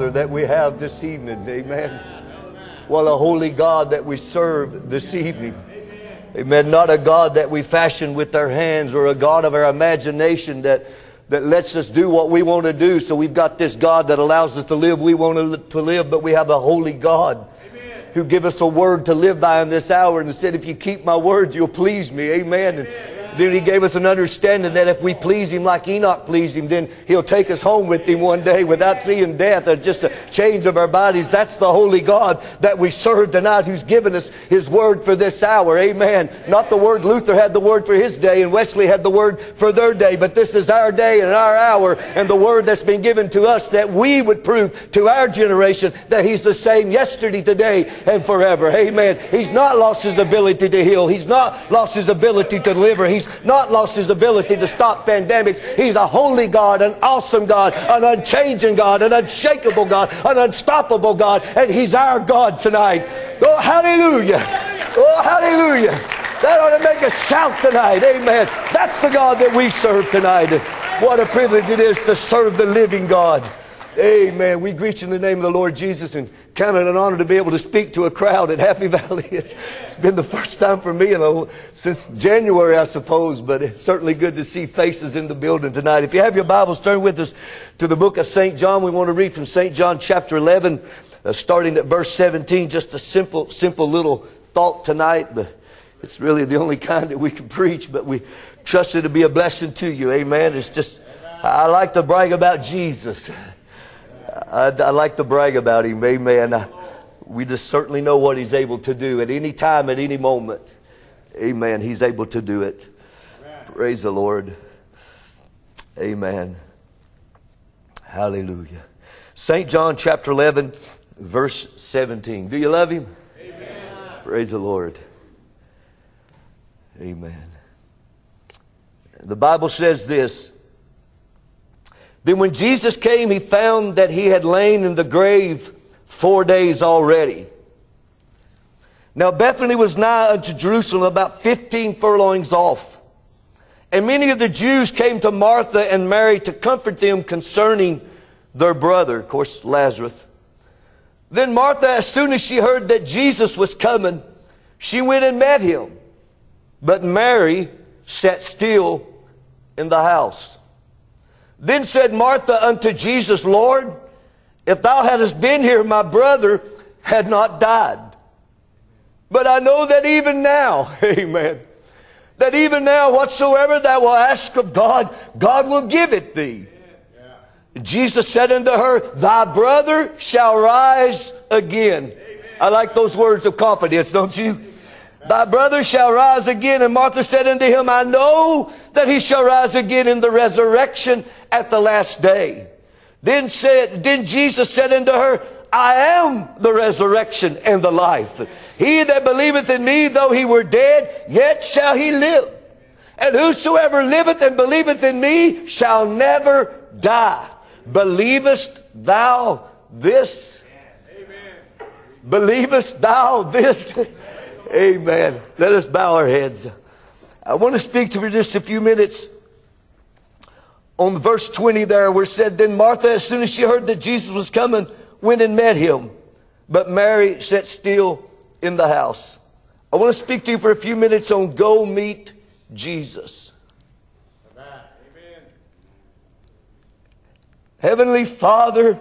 Father that we have this evening. Amen. What a holy God that we serve this evening. Amen. Not a God that we fashion with our hands or a God of our imagination that, that lets us do what we want to do. So we've got this God that allows us to live we want to live, but we have a holy God who give us a word to live by in this hour and said, if you keep my words, you'll please me. Amen. And, then he gave us an understanding that if we please him like Enoch pleased him, then he'll take us home with him one day without seeing death or just a change of our bodies. That's the holy God that we serve tonight who's given us his word for this hour. Amen. Not the word Luther had the word for his day and Wesley had the word for their day, but this is our day and our hour and the word that's been given to us that we would prove to our generation that he's the same yesterday, today, and forever. Amen. He's not lost his ability to heal. He's not lost his ability to deliver. He's not lost his ability to stop pandemics. He's a holy God, an awesome God, an unchanging God, an unshakable God, an unstoppable God, and he's our God tonight. Oh, hallelujah. Oh, hallelujah. That ought to make us shout tonight. Amen. That's the God that we serve tonight. What a privilege it is to serve the living God. Amen. We greet you in the name of the Lord Jesus and count of an honor to be able to speak to a crowd at Happy Valley. It's, it's been the first time for me you know, since January, I suppose, but it's certainly good to see faces in the building tonight. If you have your Bibles, turn with us to the book of St. John. We want to read from St. John chapter 11, uh, starting at verse 17. Just a simple, simple little thought tonight, but it's really the only kind that we can preach, but we trust it to be a blessing to you. Amen. It's just, I like to brag about Jesus. I, I like to brag about him. Amen. I, we just certainly know what he's able to do at any time, at any moment. Amen. He's able to do it. Amen. Praise the Lord. Amen. Hallelujah. St. John chapter 11, verse 17. Do you love him? Amen. Praise the Lord. Amen. The Bible says this then when Jesus came, he found that he had lain in the grave four days already. Now Bethany was nigh unto Jerusalem, about 15 furlongs off. And many of the Jews came to Martha and Mary to comfort them concerning their brother, of course, Lazarus. Then Martha, as soon as she heard that Jesus was coming, she went and met him. But Mary sat still in the house. Then said Martha unto Jesus, Lord, if thou hadst been here, my brother had not died. But I know that even now, amen, that even now whatsoever thou wilt ask of God, God will give it thee. Jesus said unto her, Thy brother shall rise again. Amen. I like those words of confidence, don't you? Thy brother shall rise again. And Martha said unto him, I know that he shall rise again in the resurrection at the last day. Then said, then Jesus said unto her, I am the resurrection and the life. He that believeth in me, though he were dead, yet shall he live. And whosoever liveth and believeth in me shall never die. Believest thou this? Amen. Believest thou this? Amen. Let us bow our heads. I want to speak to you just a few minutes on verse 20 there where said, Then Martha, as soon as she heard that Jesus was coming, went and met him. But Mary sat still in the house. I want to speak to you for a few minutes on go meet Jesus. Amen. Heavenly Father,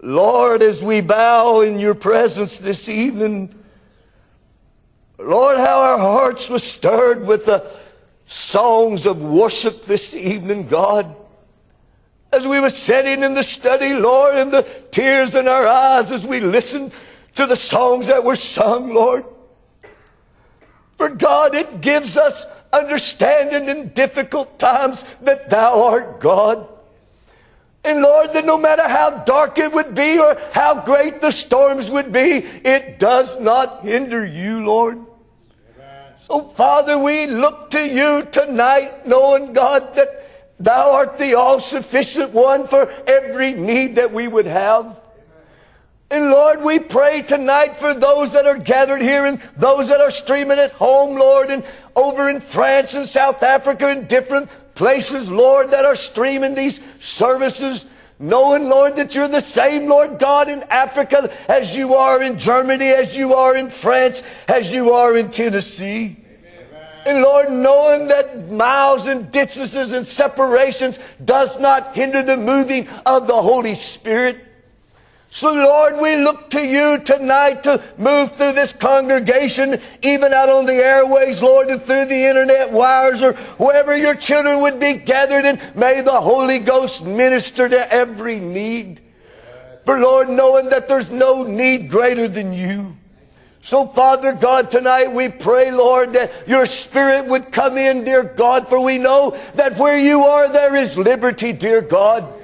Lord, as we bow in your presence this evening, Lord, how our hearts were stirred with the songs of worship this evening, God. As we were sitting in the study, Lord, and the tears in our eyes as we listened to the songs that were sung, Lord. For God, it gives us understanding in difficult times that Thou art God. And Lord, that no matter how dark it would be or how great the storms would be, it does not hinder you, Lord. So, Father, we look to you tonight, knowing, God, that thou art the all sufficient one for every need that we would have. And Lord, we pray tonight for those that are gathered here and those that are streaming at home, Lord, and over in France and South Africa and different places, Lord, that are streaming these services. Knowing, Lord, that you're the same, Lord God, in Africa as you are in Germany, as you are in France, as you are in Tennessee. And Lord, knowing that miles and distances and separations does not hinder the moving of the Holy Spirit. So Lord, we look to you tonight to move through this congregation, even out on the airways, Lord, and through the internet wires or wherever your children would be gathered and may the Holy Ghost minister to every need. For Lord, knowing that there's no need greater than you. So, Father God, tonight we pray, Lord, that your Spirit would come in, dear God, for we know that where you are, there is liberty, dear God.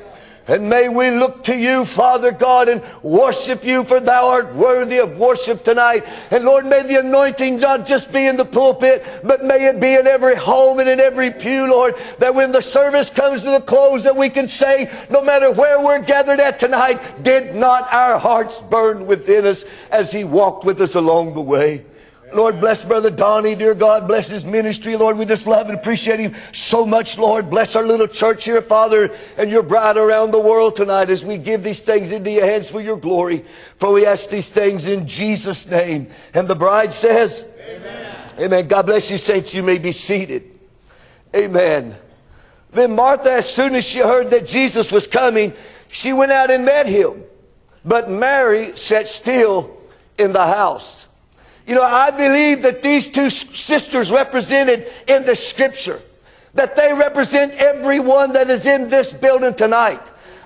And may we look to you, Father God, and worship you, for thou art worthy of worship tonight. And Lord, may the anointing not just be in the pulpit, but may it be in every home and in every pew, Lord, that when the service comes to the close, that we can say, no matter where we're gathered at tonight, did not our hearts burn within us as he walked with us along the way? Lord, bless Brother Donnie, dear God. Bless his ministry, Lord. We just love and appreciate him so much, Lord. Bless our little church here, Father, and your bride around the world tonight as we give these things into your hands for your glory. For we ask these things in Jesus' name. And the bride says, Amen. Amen. God bless you, saints. You may be seated. Amen. Then Martha, as soon as she heard that Jesus was coming, she went out and met him. But Mary sat still in the house. You know, I believe that these two sisters represented in the scripture, that they represent everyone that is in this building tonight.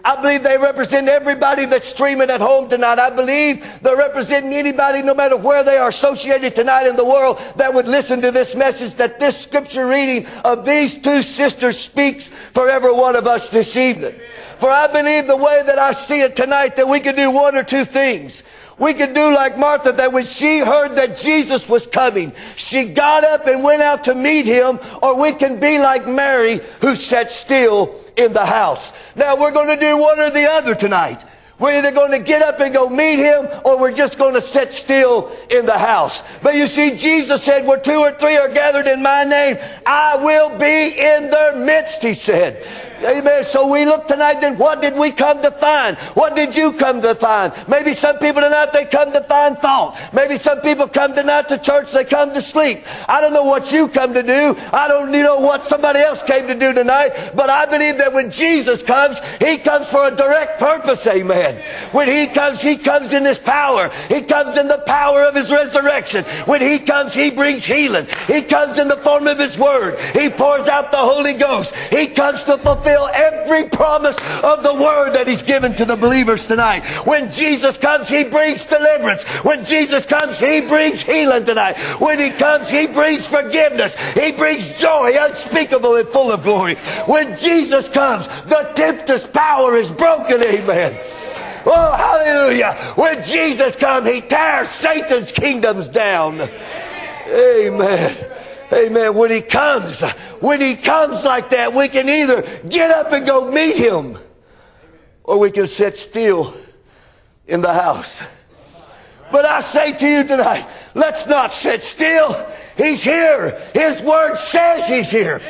I believe they represent everybody that's streaming at home tonight. I believe they're representing anybody, no matter where they are associated tonight in the world, that would listen to this message, that this scripture reading of these two sisters speaks for every one of us this evening. For I believe the way that I see it tonight, that we can do one or two things. We could do like Martha, that when she heard that Jesus was coming, she got up and went out to meet him, or we can be like Mary, who sat still in the house. Now we're going to do one or the other tonight. We're either going to get up and go meet him or we're just going to sit still in the house. But you see, Jesus said, where two or three are gathered in my name, I will be in their midst, he said. Amen. So we look tonight, then what did we come to find? What did you come to find? Maybe some people tonight, they come to find fault. Maybe some people come tonight to church, they come to sleep. I don't know what you come to do. I don't you know what somebody else came to do tonight. But I believe that when Jesus comes, He comes for a direct purpose. Amen. When He comes, He comes in His power. He comes in the power of His resurrection. When He comes, He brings healing. He comes in the form of His Word. He pours out the Holy Ghost. He comes to fulfill fulfill every promise of the word that he's given to the believers tonight. When Jesus comes, he brings deliverance. When Jesus comes, he brings healing tonight. When he comes, he brings forgiveness. He brings joy unspeakable and full of glory. When Jesus comes, the tempest power is broken. Amen. Oh, hallelujah. When Jesus comes, he tears Satan's kingdoms down. Amen. Amen. When he comes, when he comes like that, we can either get up and go meet him or we can sit still in the house. But I say to you tonight, let's not sit still. He's here. His word says he's here.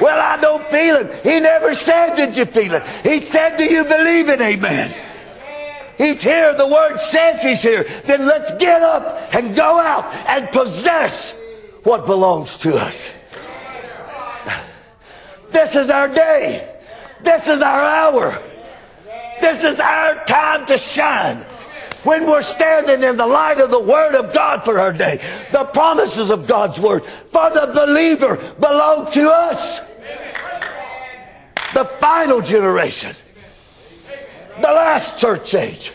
Well, I don't feel it. He never said, Did you feel it? He said, Do you believe it? Amen. He's here. The word says he's here. Then let's get up and go out and possess what belongs to us. This is our day. This is our hour. This is our time to shine. When we're standing in the light of the Word of God for our day, the promises of God's Word for the believer belong to us. The final generation, the last church age,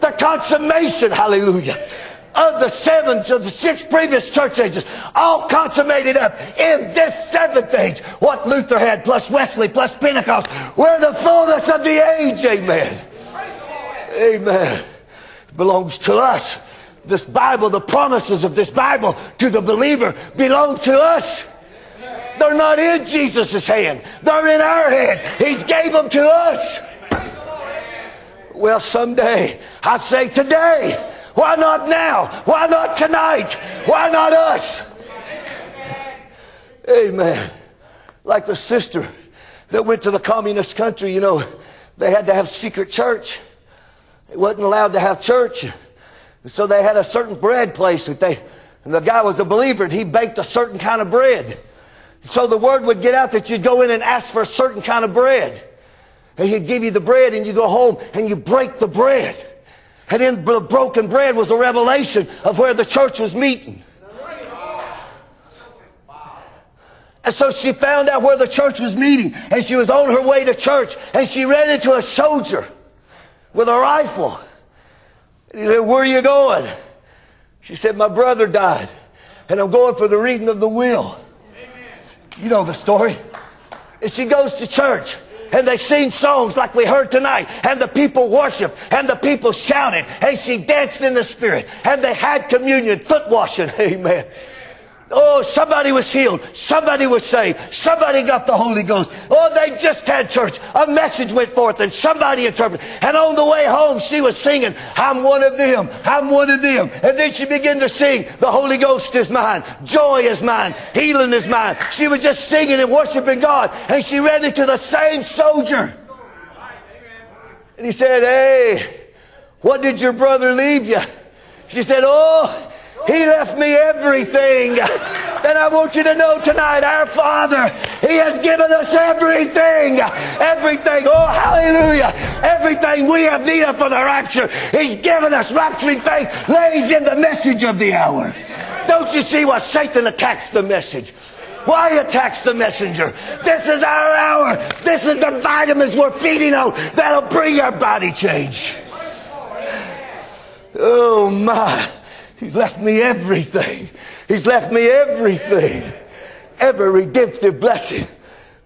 the consummation, hallelujah of the seven of the six previous church ages, all consummated up in this seventh age. What Luther had, plus Wesley, plus Pentecost. We're the fullness of the age. Amen. Amen. Belongs to us. This Bible, the promises of this Bible to the believer belong to us. They're not in Jesus' hand. They're in our hand. He's gave them to us. Well, someday, I say today, why not now? Why not tonight? Why not us? Amen. Like the sister that went to the communist country, you know, they had to have secret church. They wasn't allowed to have church. So they had a certain bread place that they, and the guy was a believer and he baked a certain kind of bread. So the word would get out that you'd go in and ask for a certain kind of bread. And he'd give you the bread and you go home and you break the bread. And in the broken bread was a revelation of where the church was meeting. And so she found out where the church was meeting and she was on her way to church and she ran into a soldier with a rifle. And he said, where are you going? She said, my brother died and I'm going for the reading of the will. You know the story. And she goes to church and they sing songs like we heard tonight and the people worshiped, and the people shouted and she danced in the spirit and they had communion, foot washing. Amen. Oh, somebody was healed. Somebody was saved. Somebody got the Holy Ghost. Oh, they just had church. A message went forth and somebody interpreted. And on the way home, she was singing, I'm one of them. I'm one of them. And then she began to sing, the Holy Ghost is mine. Joy is mine. Healing is mine. She was just singing and worshiping God. And she ran into the same soldier. And he said, Hey, what did your brother leave you? She said, Oh, he left me everything. And I want you to know tonight, our Father, He has given us everything. Everything. Oh, hallelujah. Everything we have need of for the rapture. He's given us rapturing faith lays in the message of the hour. Don't you see why Satan attacks the message? Why he attacks the messenger? This is our hour. This is the vitamins we're feeding on that'll bring our body change. Oh my. He's left me everything. He's left me everything. Every redemptive blessing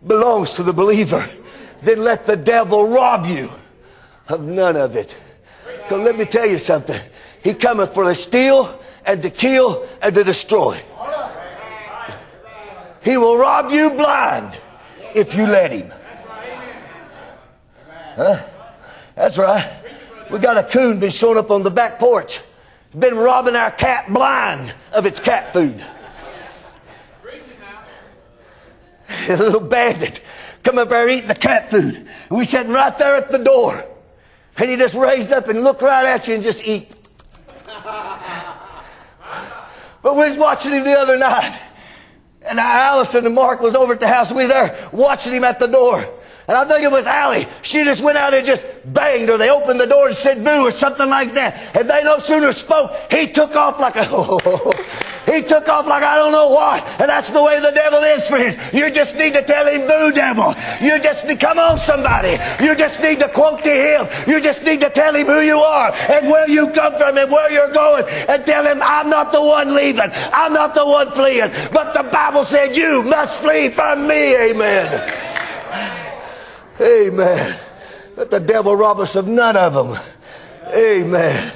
belongs to the believer. Then let the devil rob you of none of it. Because let me tell you something. He cometh for to steal and to kill and to destroy. He will rob you blind if you let him. Huh? That's right. We got a coon been showing up on the back porch been robbing our cat blind of its cat food. A little bandit come up there eating the cat food. And we sitting right there at the door. And he just raised up and looked right at you and just eat. But we was watching him the other night. And Allison and Mark was over at the house. We was there watching him at the door. And I think it was Allie. She just went out and just banged, or they opened the door and said boo, or something like that. And they no sooner spoke, he took off like a. he took off like I don't know what. And that's the way the devil is, friends. You just need to tell him, boo, devil. You just need, to come on, somebody. You just need to quote to him. You just need to tell him who you are and where you come from and where you're going and tell him, I'm not the one leaving. I'm not the one fleeing. But the Bible said you must flee from me. Amen. Amen. Let the devil rob us of none of them. Amen.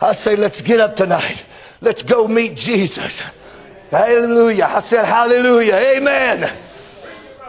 I say, let's get up tonight. Let's go meet Jesus. Hallelujah. I said, hallelujah. Amen.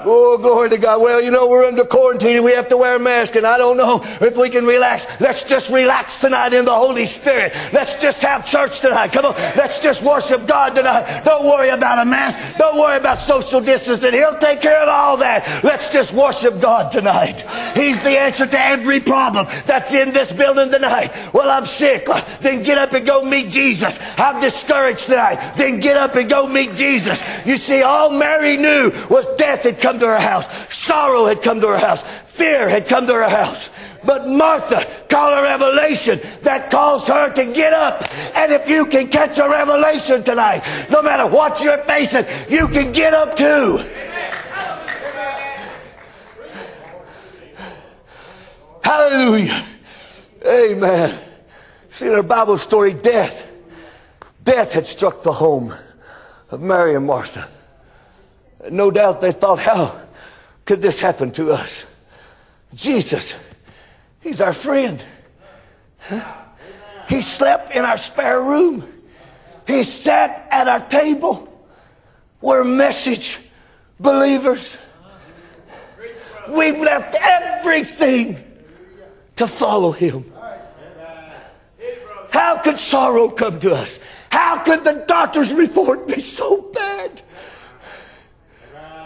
Oh, glory to God. Well, you know, we're under quarantine and we have to wear a mask, and I don't know if we can relax. Let's just relax tonight in the Holy Spirit. Let's just have church tonight. Come on. Let's just worship God tonight. Don't worry about a mask. Don't worry about social distancing. He'll take care of all that. Let's just worship God tonight. He's the answer to every problem that's in this building tonight. Well, I'm sick. Then get up and go meet Jesus. I'm discouraged tonight. Then get up and go meet Jesus. You see, all Mary knew was death had come come to her house. Sorrow had come to her house. Fear had come to her house. But Martha caught a revelation that caused her to get up. And if you can catch a revelation tonight, no matter what you're facing, you can get up too. Hallelujah. Amen. See in our Bible story, death. Death had struck the home of Mary and Martha. No doubt they thought, how could this happen to us? Jesus, He's our friend. He slept in our spare room. He sat at our table. We're message believers. We've left everything to follow Him. How could sorrow come to us? How could the doctor's report be so bad?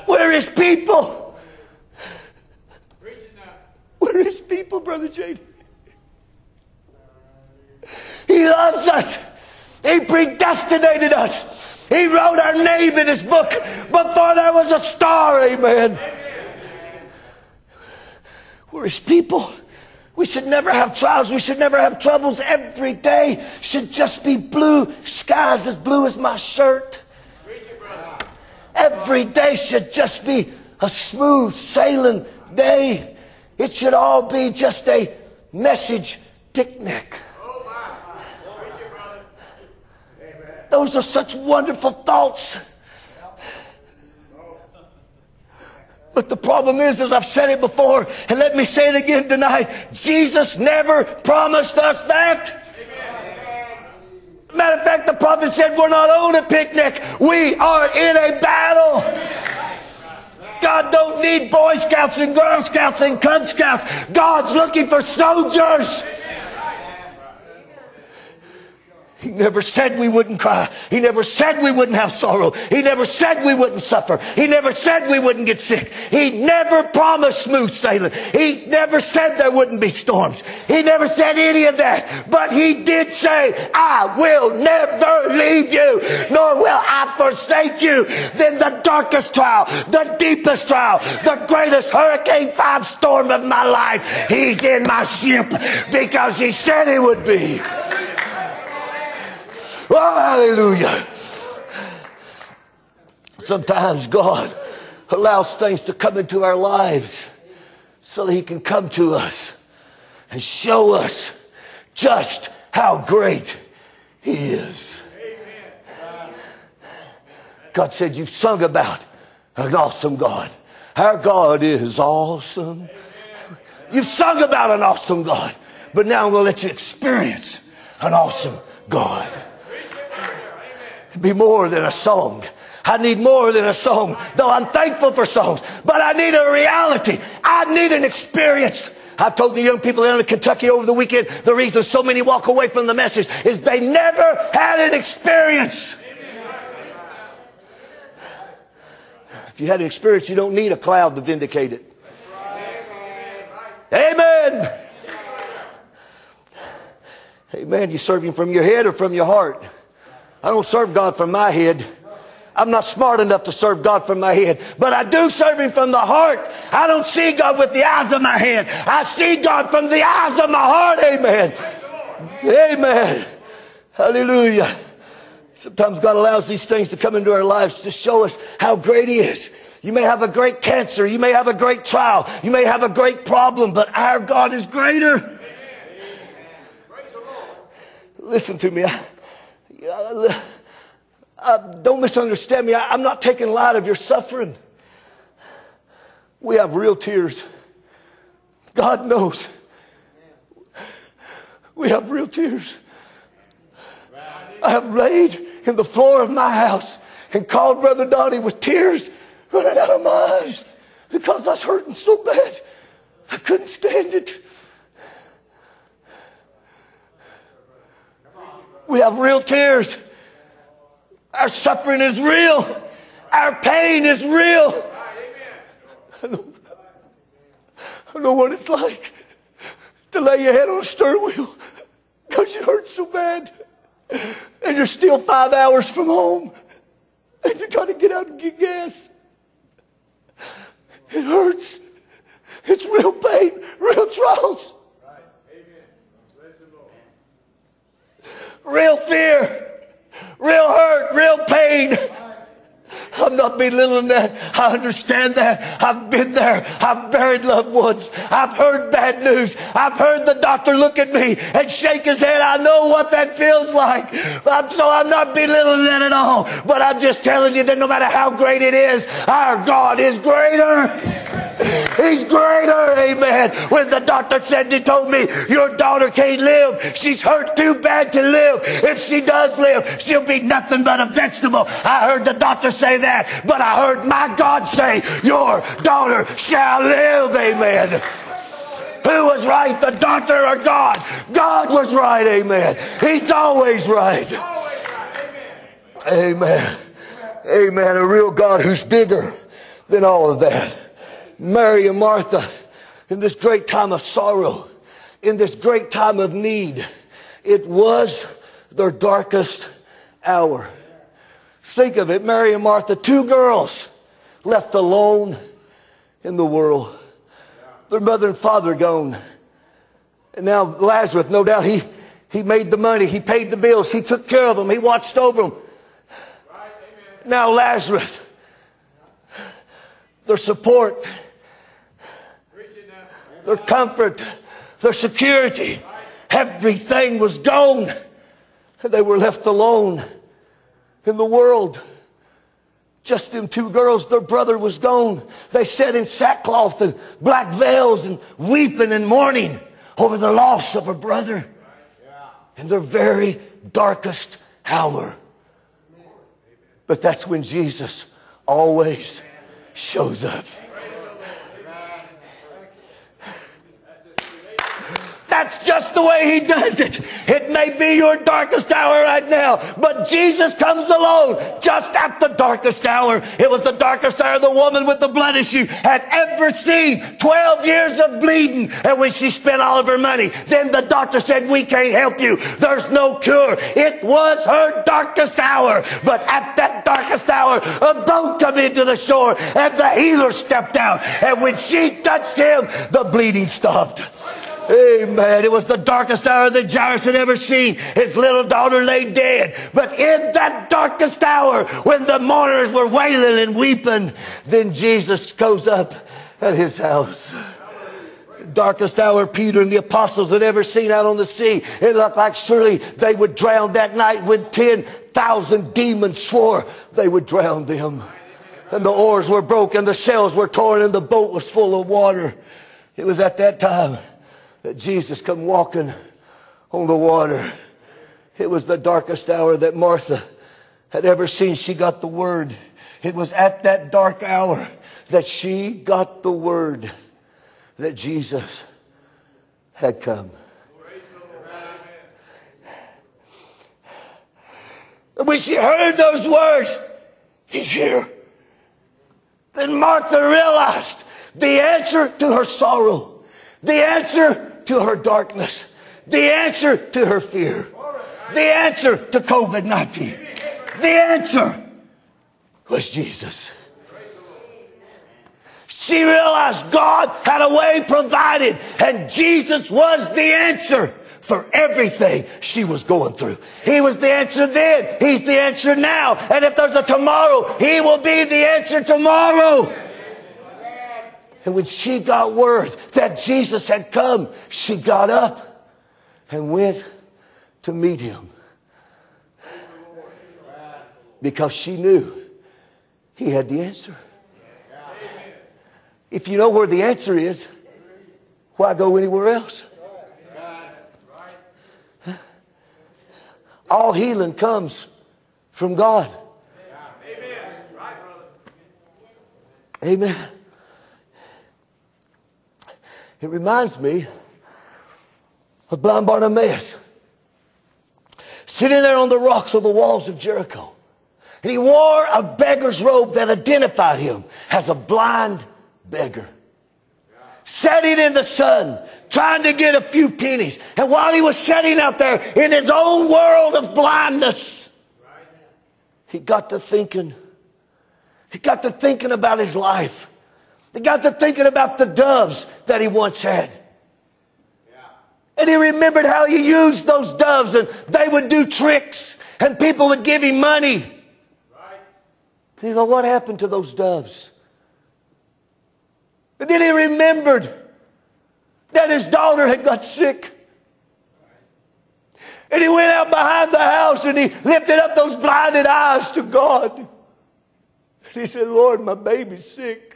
We're people. We're We're his people, Brother Jade. He loves us. He predestinated us. He wrote our name in his book before there was a star. Amen. We're his people. We should never have trials. We should never have troubles. Every day should just be blue skies as blue as my shirt. Every day should just be a smooth sailing day. It should all be just a message picnic. Those are such wonderful thoughts. But the problem is, as I've said it before, and let me say it again tonight, Jesus never promised us that. Matter of fact, the prophet said we're not on a picnic. We are in a battle. God don't need Boy Scouts and Girl Scouts and Cub Scouts. God's looking for soldiers. He never said we wouldn't cry. He never said we wouldn't have sorrow. He never said we wouldn't suffer. He never said we wouldn't get sick. He never promised smooth sailing. He never said there wouldn't be storms. He never said any of that. But he did say, I will never leave you, nor will I forsake you. Then the darkest trial, the deepest trial, the greatest hurricane five storm of my life, he's in my ship because he said he would be. Oh, hallelujah. Sometimes God allows things to come into our lives so that He can come to us and show us just how great He is. God said, You've sung about an awesome God. Our God is awesome. You've sung about an awesome God, but now I'm going to let you experience an awesome God be more than a song. I need more than a song, though I'm thankful for songs, but I need a reality. I need an experience. I told the young people in Kentucky over the weekend the reason so many walk away from the message is they never had an experience. If you had an experience, you don't need a cloud to vindicate it. Amen. Amen. You serve Him from your head or from your heart? I don't serve God from my head. I'm not smart enough to serve God from my head, but I do serve Him from the heart. I don't see God with the eyes of my head. I see God from the eyes of my heart. Amen. Amen. Hallelujah. Sometimes God allows these things to come into our lives to show us how great He is. You may have a great cancer. You may have a great trial. You may have a great problem, but our God is greater. Listen to me. I, uh, don't misunderstand me. I, I'm not taking light of your suffering. We have real tears. God knows. We have real tears. I have laid in the floor of my house and called Brother Donnie with tears running out of my eyes because I was hurting so bad. I couldn't stand it. We have real tears. Our suffering is real. Our pain is real. I I know what it's like to lay your head on a steering wheel because it hurt so bad. And you're still five hours from home. And you got to get out and get gas. It hurts. It's real pain, real trials. Real fear, real hurt, real pain. I'm not belittling that. I understand that. I've been there. I've buried loved ones. I've heard bad news. I've heard the doctor look at me and shake his head. I know what that feels like. I'm, so I'm not belittling that at all. But I'm just telling you that no matter how great it is, our God is greater. He's greater, amen. When the doctor said, he told me, your daughter can't live. She's hurt too bad to live. If she does live, she'll be nothing but a vegetable. I heard the doctor say that, but I heard my God say, your daughter shall live, amen. Who was right, the doctor or God? God was right, amen. He's always right. Amen. Amen. A real God who's bigger than all of that. Mary and Martha, in this great time of sorrow, in this great time of need. It was their darkest hour. Think of it, Mary and Martha, two girls left alone in the world. Their mother and father gone. And now Lazarus, no doubt he, he made the money, he paid the bills, he took care of them, he watched over them. Right, now Lazarus, their support, their comfort, their security, everything was gone. And they were left alone in the world. Just them two girls, their brother was gone. They sat in sackcloth and black veils and weeping and mourning over the loss of a brother in their very darkest hour. But that's when Jesus always shows up. That's just the way he does it. It may be your darkest hour right now, but Jesus comes along just at the darkest hour. It was the darkest hour the woman with the blood issue had ever seen. 12 years of bleeding. And when she spent all of her money, then the doctor said, we can't help you. There's no cure. It was her darkest hour. But at that darkest hour, a boat come into the shore and the healer stepped out. And when she touched him, the bleeding stopped. Amen. It was the darkest hour that Jairus had ever seen. His little daughter lay dead. But in that darkest hour, when the mourners were wailing and weeping, then Jesus goes up at his house. Darkest hour Peter and the apostles had ever seen out on the sea. It looked like surely they would drown that night when 10,000 demons swore they would drown them. And the oars were broken, the sails were torn, and the boat was full of water. It was at that time that Jesus come walking on the water. It was the darkest hour that Martha had ever seen. She got the word. It was at that dark hour that she got the word that Jesus had come. When she heard those words, he's here. Then Martha realized the answer to her sorrow, the answer to her darkness, the answer to her fear, the answer to COVID 19, the answer was Jesus. She realized God had a way provided, and Jesus was the answer for everything she was going through. He was the answer then. He's the answer now. And if there's a tomorrow, He will be the answer tomorrow. And when she got word that Jesus had come, she got up and went to meet him. Because she knew he had the answer. If you know where the answer is, why go anywhere else? All healing comes from God. Amen. It reminds me of blind Bartimaeus sitting there on the rocks of the walls of Jericho. And he wore a beggar's robe that identified him as a blind beggar. Sitting in the sun, trying to get a few pennies. And while he was sitting out there in his own world of blindness, he got to thinking. He got to thinking about his life. He got to thinking about the doves that he once had. And he remembered how he used those doves and they would do tricks and people would give him money. Right. And he thought, what happened to those doves? But then he remembered that his daughter had got sick. And he went out behind the house and he lifted up those blinded eyes to God. And he said, Lord, my baby's sick.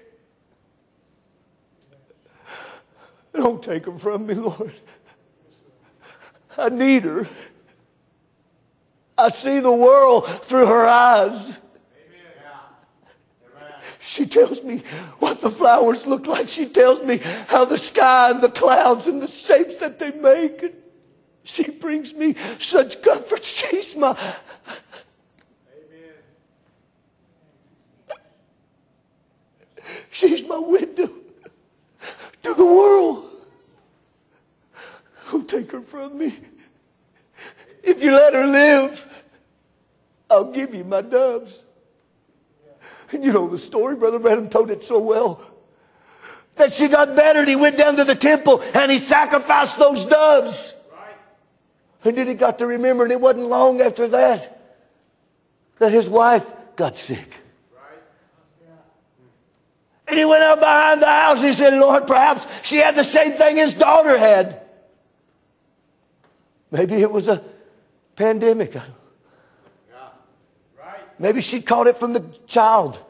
Don't take her from me, Lord. I need her. I see the world through her eyes. She tells me what the flowers look like. She tells me how the sky and the clouds and the shapes that they make. She brings me such comfort. She's my. She's my window to the world. From me. If you let her live, I'll give you my doves. And you know the story, Brother Branham told it so well. That she got better and he went down to the temple and he sacrificed those doves. And then he got to remember, and it wasn't long after that that his wife got sick. And he went out behind the house. He said, Lord, perhaps she had the same thing his daughter had. Maybe it was a pandemic. Maybe she caught it from the child.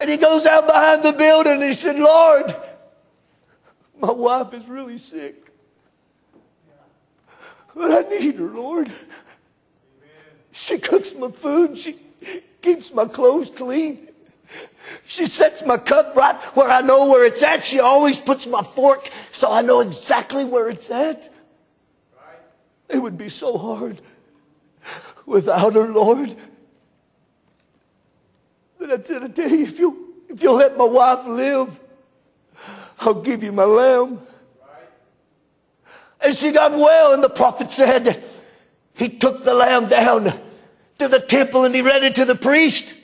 And he goes out behind the building and he said, Lord, my wife is really sick. But I need her, Lord. She cooks my food. She keeps my clothes clean. She sets my cup right where I know where it's at. She always puts my fork so I know exactly where it's at. It would be so hard without her, Lord. But I said, I tell you, if you if you'll let my wife live, I'll give you my lamb. And she got well, and the prophet said he took the lamb down to the temple and he read it to the priest.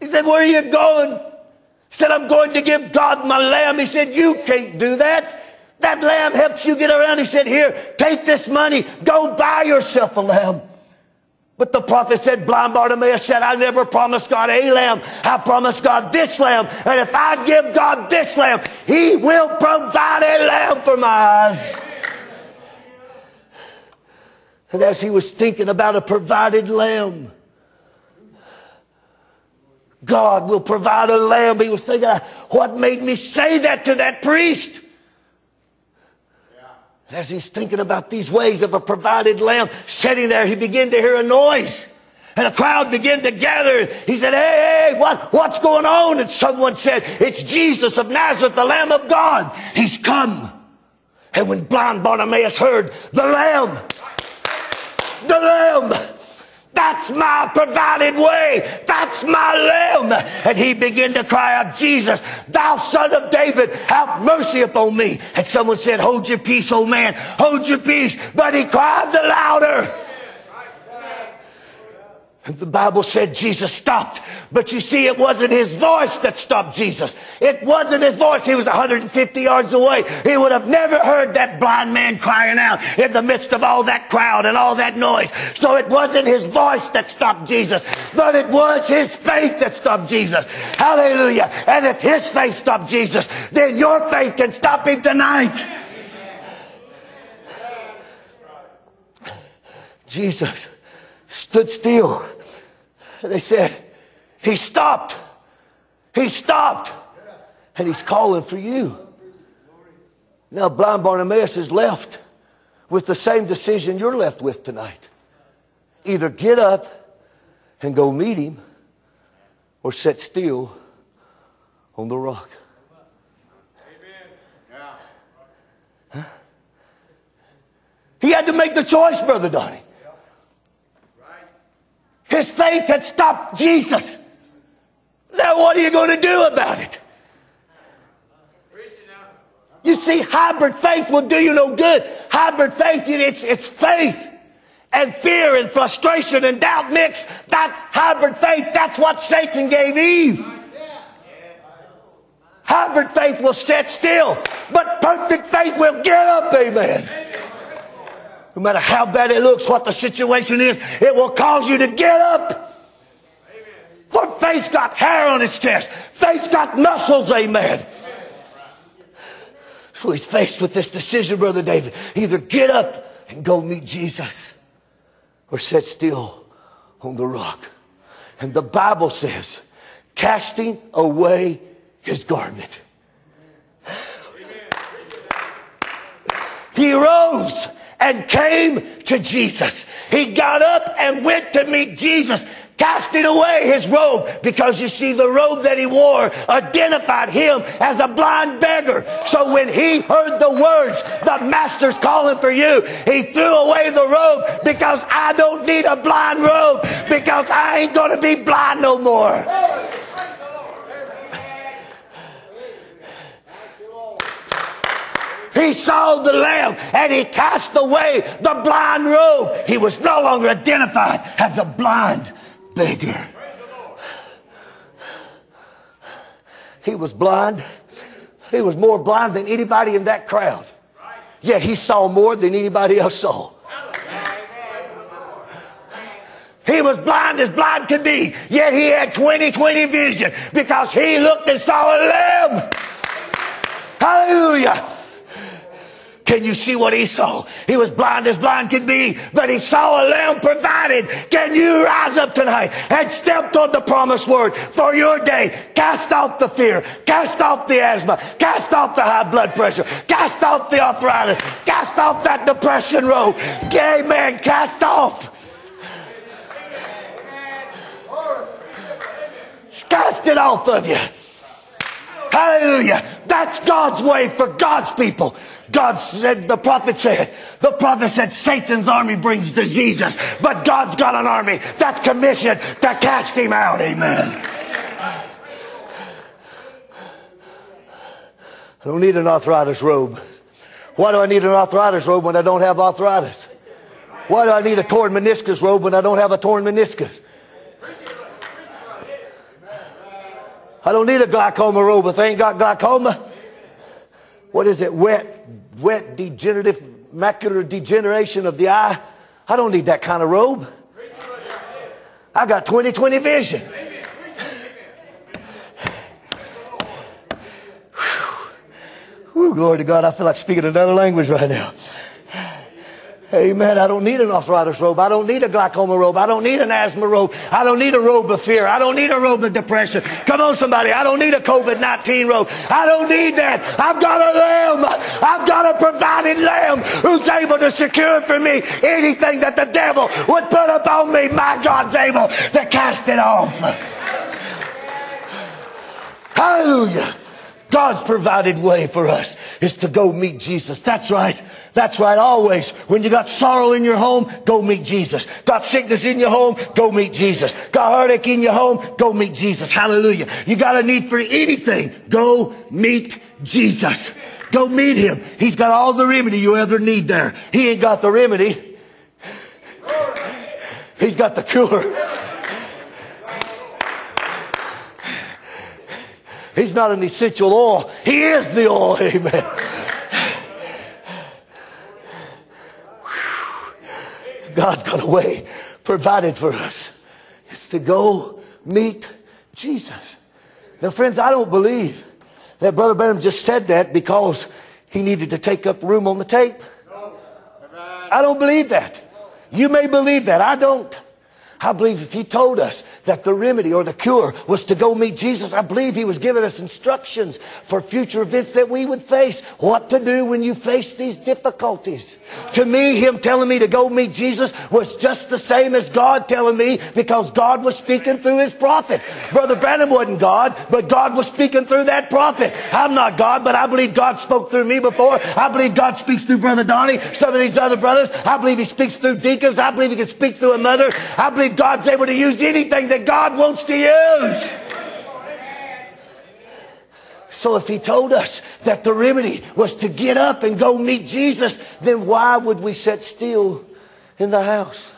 He said, Where are you going? He said, I'm going to give God my lamb. He said, You can't do that. That lamb helps you get around. He said, Here, take this money, go buy yourself a lamb. But the prophet said, blind Bartimaeus said, I never promised God a lamb. I promised God this lamb. And if I give God this lamb, he will provide a lamb for my eyes. And as he was thinking about a provided lamb, God will provide a lamb. He was thinking, what made me say that to that priest? As he's thinking about these ways of a provided lamb, sitting there, he began to hear a noise. And a crowd began to gather. He said, Hey, hey, what, what's going on? And someone said, It's Jesus of Nazareth, the Lamb of God. He's come. And when blind Bartimaeus heard, The Lamb, the Lamb, my provided way. That's my lamb. And he began to cry out, Jesus, thou son of David, have mercy upon me. And someone said, hold your peace, old man. Hold your peace. But he cried the louder. The Bible said Jesus stopped. But you see, it wasn't his voice that stopped Jesus. It wasn't his voice. He was 150 yards away. He would have never heard that blind man crying out in the midst of all that crowd and all that noise. So it wasn't his voice that stopped Jesus, but it was his faith that stopped Jesus. Hallelujah. And if his faith stopped Jesus, then your faith can stop him tonight. Jesus stood still. They said, He stopped. He stopped. And He's calling for you. Now, blind Bartimaeus is left with the same decision you're left with tonight. Either get up and go meet Him or sit still on the rock. He had to make the choice, Brother Donnie. His faith had stopped Jesus. Now, what are you going to do about it? You see, hybrid faith will do you no good. Hybrid faith, it's, it's faith and fear and frustration and doubt mixed. That's hybrid faith. That's what Satan gave Eve. Hybrid faith will sit still, but perfect faith will get up. Amen. No matter how bad it looks, what the situation is, it will cause you to get up. For faith's got hair on its chest. Faith's got muscles, amen. So he's faced with this decision, Brother David. Either get up and go meet Jesus or sit still on the rock. And the Bible says, casting away his garment. He rose and came to Jesus. He got up and went to meet Jesus, casting away his robe because you see, the robe that he wore identified him as a blind beggar. So when he heard the words, the master's calling for you, he threw away the robe because I don't need a blind robe because I ain't to be blind no more. He saw the Lamb and he cast away the blind robe. He was no longer identified as a blind beggar. He was blind. He was more blind than anybody in that crowd. Yet he saw more than anybody else saw. He was blind as blind could be, yet he had 20/20 vision because he looked and saw a lamb. Hallelujah. Can you see what he saw? He was blind as blind could be, but he saw a lamb provided. Can you rise up tonight and step toward the promised word for your day? Cast off the fear, cast off the asthma, cast off the high blood pressure, cast off the arthritis, cast off that depression road. Amen. Cast off. Cast it off of you. Hallelujah. That's God's way for God's people. God said, the prophet said, the prophet said, Satan's army brings diseases, but God's got an army that's commissioned to cast him out. Amen. I don't need an arthritis robe. Why do I need an arthritis robe when I don't have arthritis? Why do I need a torn meniscus robe when I don't have a torn meniscus? I don't need a glaucoma robe if I ain't got glaucoma. What is it? Wet, wet, degenerative, macular degeneration of the eye. I don't need that kind of robe. I got 20/20 vision. Whew, glory to God. I feel like speaking another language right now. Amen. I don't need an arthritis robe. I don't need a glaucoma robe. I don't need an asthma robe. I don't need a robe of fear. I don't need a robe of depression. Come on, somebody. I don't need a COVID 19 robe. I don't need that. I've got a lamb. I've got a provided lamb who's able to secure for me anything that the devil would put upon me. My God's able to cast it off. Hallelujah. God's provided way for us is to go meet Jesus. That's right. That's right. Always. When you got sorrow in your home, go meet Jesus. Got sickness in your home, go meet Jesus. Got heartache in your home, go meet Jesus. Hallelujah. You got a need for anything, go meet Jesus. Go meet him. He's got all the remedy you ever need there. He ain't got the remedy. He's got the cure. He's not an essential oil. He is the oil. Amen. God's got a way provided for us. It's to go meet Jesus. Now, friends, I don't believe that Brother Branham just said that because he needed to take up room on the tape. I don't believe that. You may believe that. I don't. I believe if he told us that the remedy or the cure was to go meet Jesus, I believe he was giving us instructions for future events that we would face. What to do when you face these difficulties. To me, him telling me to go meet Jesus was just the same as God telling me because God was speaking through his prophet. Brother Branham wasn't God, but God was speaking through that prophet. I'm not God, but I believe God spoke through me before. I believe God speaks through Brother Donnie, some of these other brothers. I believe he speaks through deacons. I believe he can speak through a mother. I believe God's able to use anything that God wants to use. So if he told us that the remedy was to get up and go meet Jesus, then why would we sit still in the house?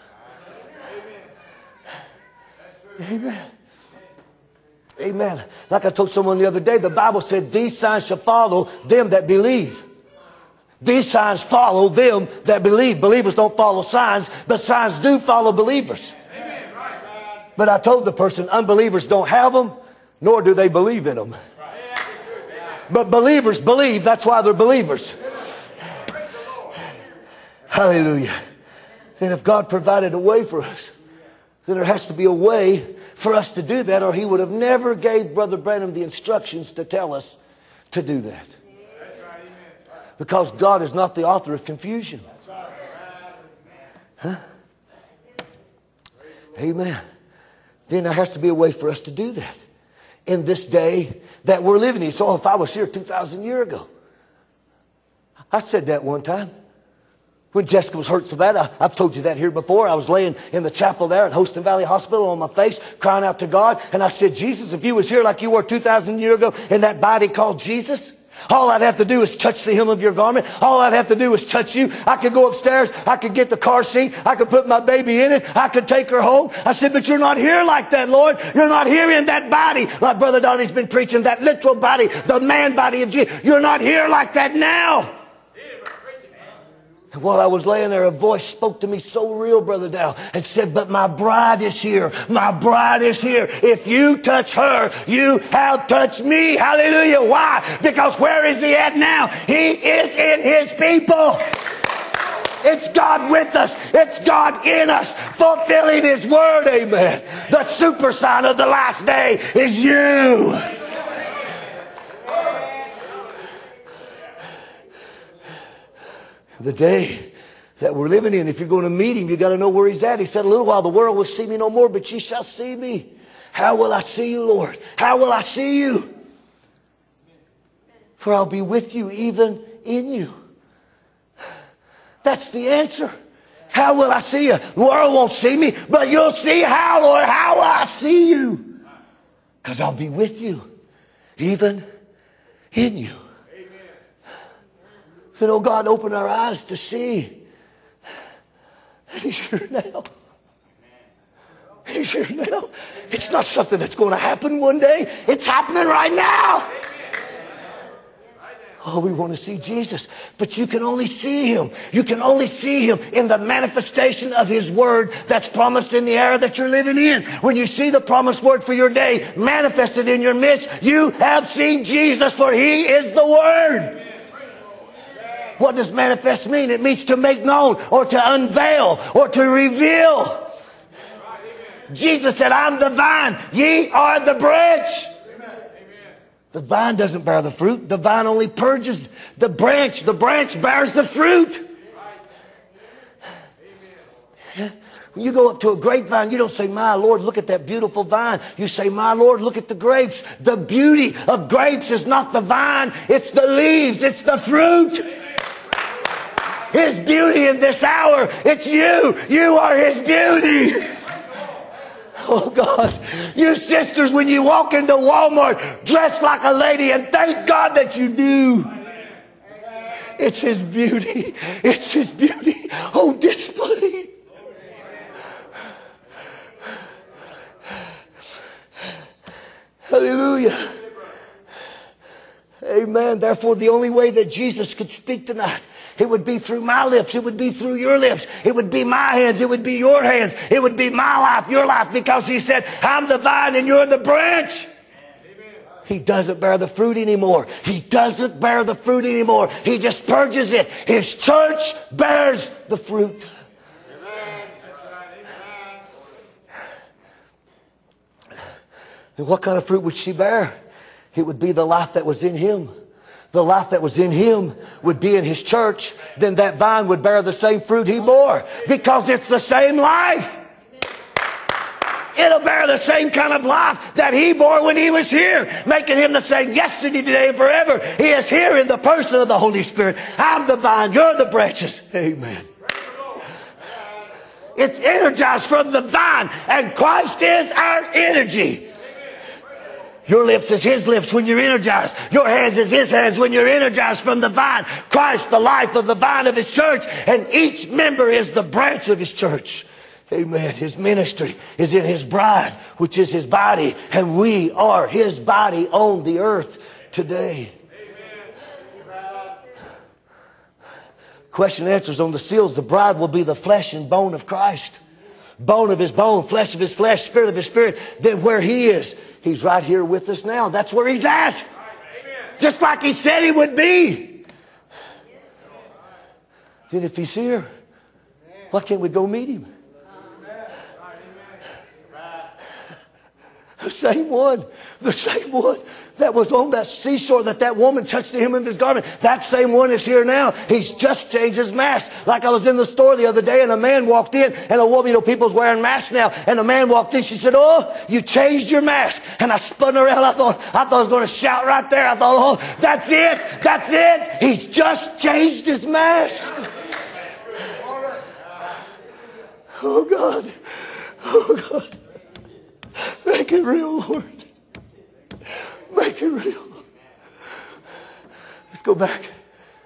Amen. Amen. Like I told someone the other day, the Bible said, These signs shall follow them that believe. These signs follow them that believe. Believers don't follow signs, but signs do follow believers. But I told the person, unbelievers don't have them, nor do they believe in them. But believers believe, that's why they're believers. Hallelujah. Then if God provided a way for us, then there has to be a way for us to do that, or he would have never gave Brother Branham the instructions to tell us to do that. Because God is not the author of confusion. Huh? Amen then there has to be a way for us to do that in this day that we're living in. So if I was here 2,000 years ago, I said that one time. When Jessica was hurt so bad, I, have told you that here before. I was laying in the chapel there at Holston Valley Hospital on my face, crying out to God. And I said, Jesus, if you was here like you were 2,000 years ago in that body called Jesus, All I'd have to do is touch the hem of your garment. All I'd have to do is touch you. I could go upstairs. I could get the car seat. I could put my baby in it. I could take her home. I said, but you're not here like that, Lord. You're not here in that body. Like Brother Donnie's been preaching, that literal body, the man body of Jesus. You're not here like that now. And while I was laying there, a voice spoke to me so real, Brother Dow, and said, but my bride is here. My bride is here. If you touch her, you have touched me. Hallelujah. Why? Because where is he at now? He is in his people. It's God with us. It's God in us, fulfilling His word. Amen. The super sign of the last day is you. The day that we're living in. If you're going to meet him, you got to know where he's at. He said, a little while the world will see me no more, but ye shall see me. How will I see you, Lord? How will I see you? For I'll be with you even in you. That's the answer. How will I see you? The world won't see me, but you'll see how, Lord. How will I see you? Because I'll be with you, even in you. You oh know, God open our eyes to see. And He's here now. He's here now. It's not something that's going to happen one day. It's happening right now. Oh, we want to see Jesus, but you can only see him. You can only see him in the manifestation of his word that's promised in the era that you're living in. When you see the promised word for your day manifested in your midst, you have seen Jesus, for he is the word. What does manifest mean? It means to make known or to unveil or to reveal. Jesus said, I'm the vine, ye are the branch. The vine doesn't bear the fruit. The vine only purges the branch. The branch bears the fruit. When you go up to a grapevine, you don't say, My Lord, look at that beautiful vine. You say, My Lord, look at the grapes. The beauty of grapes is not the vine, it's the leaves, it's the fruit. His beauty in this hour. It's you. You are His beauty. Oh God, you sisters, when you walk into Walmart dressed like a lady, and thank God that you do. It's His beauty. It's His beauty on display. Hallelujah. Amen. Therefore, the only way that Jesus could speak tonight it would be through my lips. It would be through your lips. It would be my hands. It would be your hands. It would be my life, your life, because he said, I'm the vine and you're the branch. He doesn't bear the fruit anymore. He doesn't bear the fruit anymore. He just purges it. His church bears the fruit. And what kind of fruit would she bear? It would be the life that was in him the life that was in him would be in his church, then that vine would bear the same fruit he bore because it's the same life. It'll bear the same kind of life that he bore when he was here, making him the same yesterday, today, and forever. He is here in the person of the Holy Spirit. I'm the vine, you're the branches. Amen. It's energized from the vine, and Christ is our energy. Your lips is his lips when you're energized. Your hands is his hands when you're energized from the vine. Christ, the life of the vine of his church, and each member is the branch of his church. Amen. His ministry is in his bride, which is his body, and we are his body on the earth today. Amen. Question answers on the seals. The bride will be the flesh and bone of Christ. Bone of his bone, flesh of his flesh, spirit of his spirit. Then where he is, He's right here with us now. That's where he's at. Just like he said he would be. Then if he's here, why can't we go meet him? The same one, the same one that was on that seashore that that woman touched him in his garment. That same one is here now. He's just changed his mask. Like I was in the store the other day and a man walked in and a woman, you know, people's wearing masks now. And a man walked in. She said, Oh, you changed your mask. And I spun around. I thought, I thought I was going to shout right there. I thought, Oh, that's it. That's it. He's just changed his mask. Oh God. Oh God. Make it real, Lord. Make it real. Let's go back.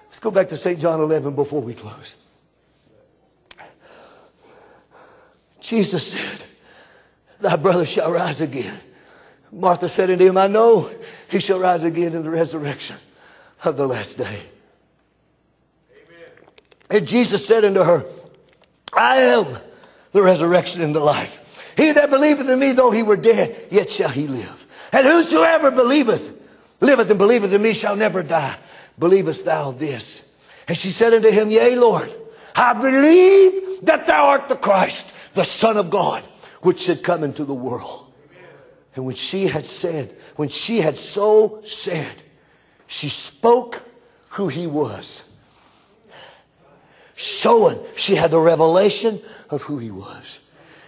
Let's go back to St. John 11 before we close. Jesus said, Thy brother shall rise again. Martha said unto him, I know he shall rise again in the resurrection of the last day. Amen. And Jesus said unto her, I am the resurrection and the life. He that believeth in me, though he were dead, yet shall he live. And whosoever believeth, liveth and believeth in me shall never die. Believest thou this? And she said unto him, Yea, Lord, I believe that thou art the Christ, the Son of God, which should come into the world. And when she had said, when she had so said, she spoke who he was. Showing she had the revelation of who he was.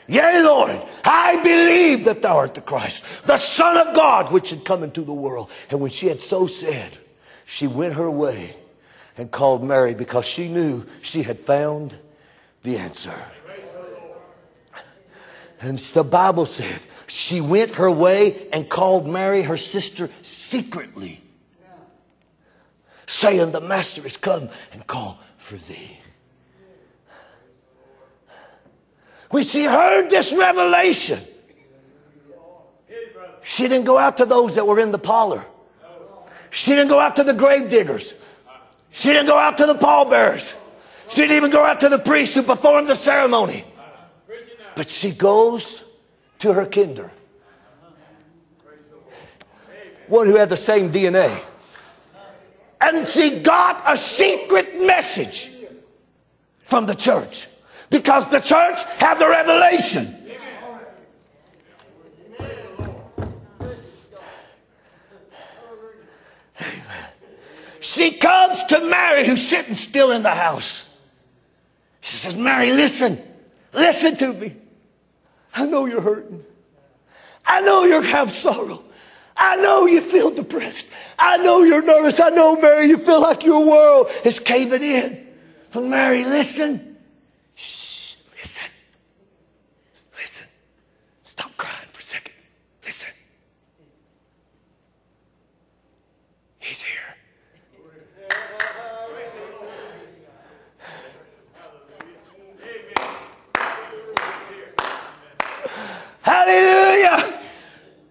Yea, Lord, I believe that thou art the Christ, the Son of God, which should come into the world. And when she had so said, she went her way and called Mary because she knew she had found the answer. And the Bible said she went her way and called Mary, her sister, secretly, saying, The Master is come and call for thee. When she heard this revelation, she didn't go out to those that were in the parlor. She didn't go out to the grave diggers. She didn't go out to the pallbearers. She didn't even go out to the priest who performed the ceremony. But she goes to her kinder. One who had the same DNA. And she got a secret message from the church because the church had the revelation. She comes to Mary, who's sitting still in the house. She says, Mary, listen, listen to me. I know you're hurting. I know you have sorrow. I know you feel depressed. I know you're nervous. I know, Mary, you feel like your world is caving in. But Mary, listen. Shh, listen. Listen. Stop crying for a second. Listen. He's here. Hallelujah.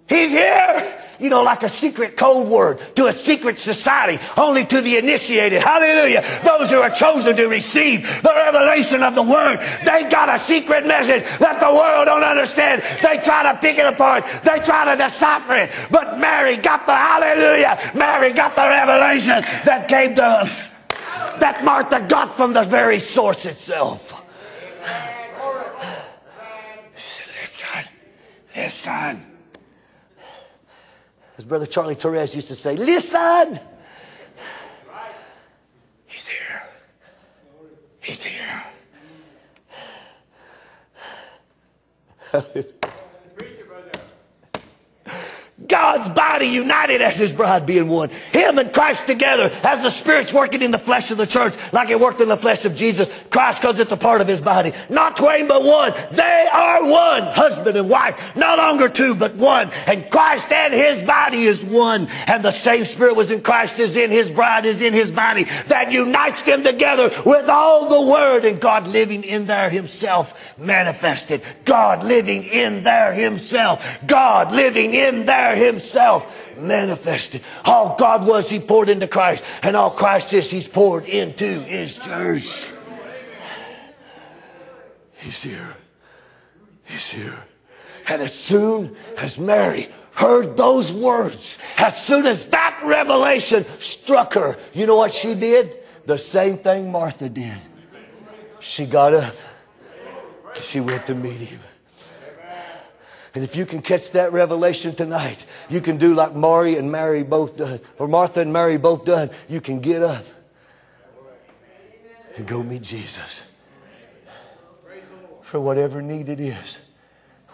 He's here. You know, like a secret code word to a secret society, only to the initiated. Hallelujah. Those who are chosen to receive the revelation of the word. They got a secret message that the world don't understand. They try to pick it apart. They try to decipher it. But Mary got the hallelujah. Mary got the revelation that came to us. That Martha got from the very source itself. Listen. As Brother Charlie Torres used to say, listen. He's here. He's here. God's body united as his bride being one. Him and Christ together as the Spirit's working in the flesh of the church like it worked in the flesh of Jesus. Christ because it's a part of his body. Not twain but one. They are one. Husband and wife. No longer two but one. And Christ and his body is one. And the same Spirit was in Christ is in his bride is in his body. That unites them together with all the Word and God living in there himself manifested. God living in there himself. God living in there himself manifested. All God was, he poured into Christ. And all Christ is, he's poured into his church. He's here. He's here. And as soon as Mary heard those words, as soon as that revelation struck her, you know what she did? The same thing Martha did. She got up. She went to meet him. And if you can catch that revelation tonight, you can do like Mary and Mary both done, or Martha and Mary both done. You can get up and go meet Jesus for whatever need it is,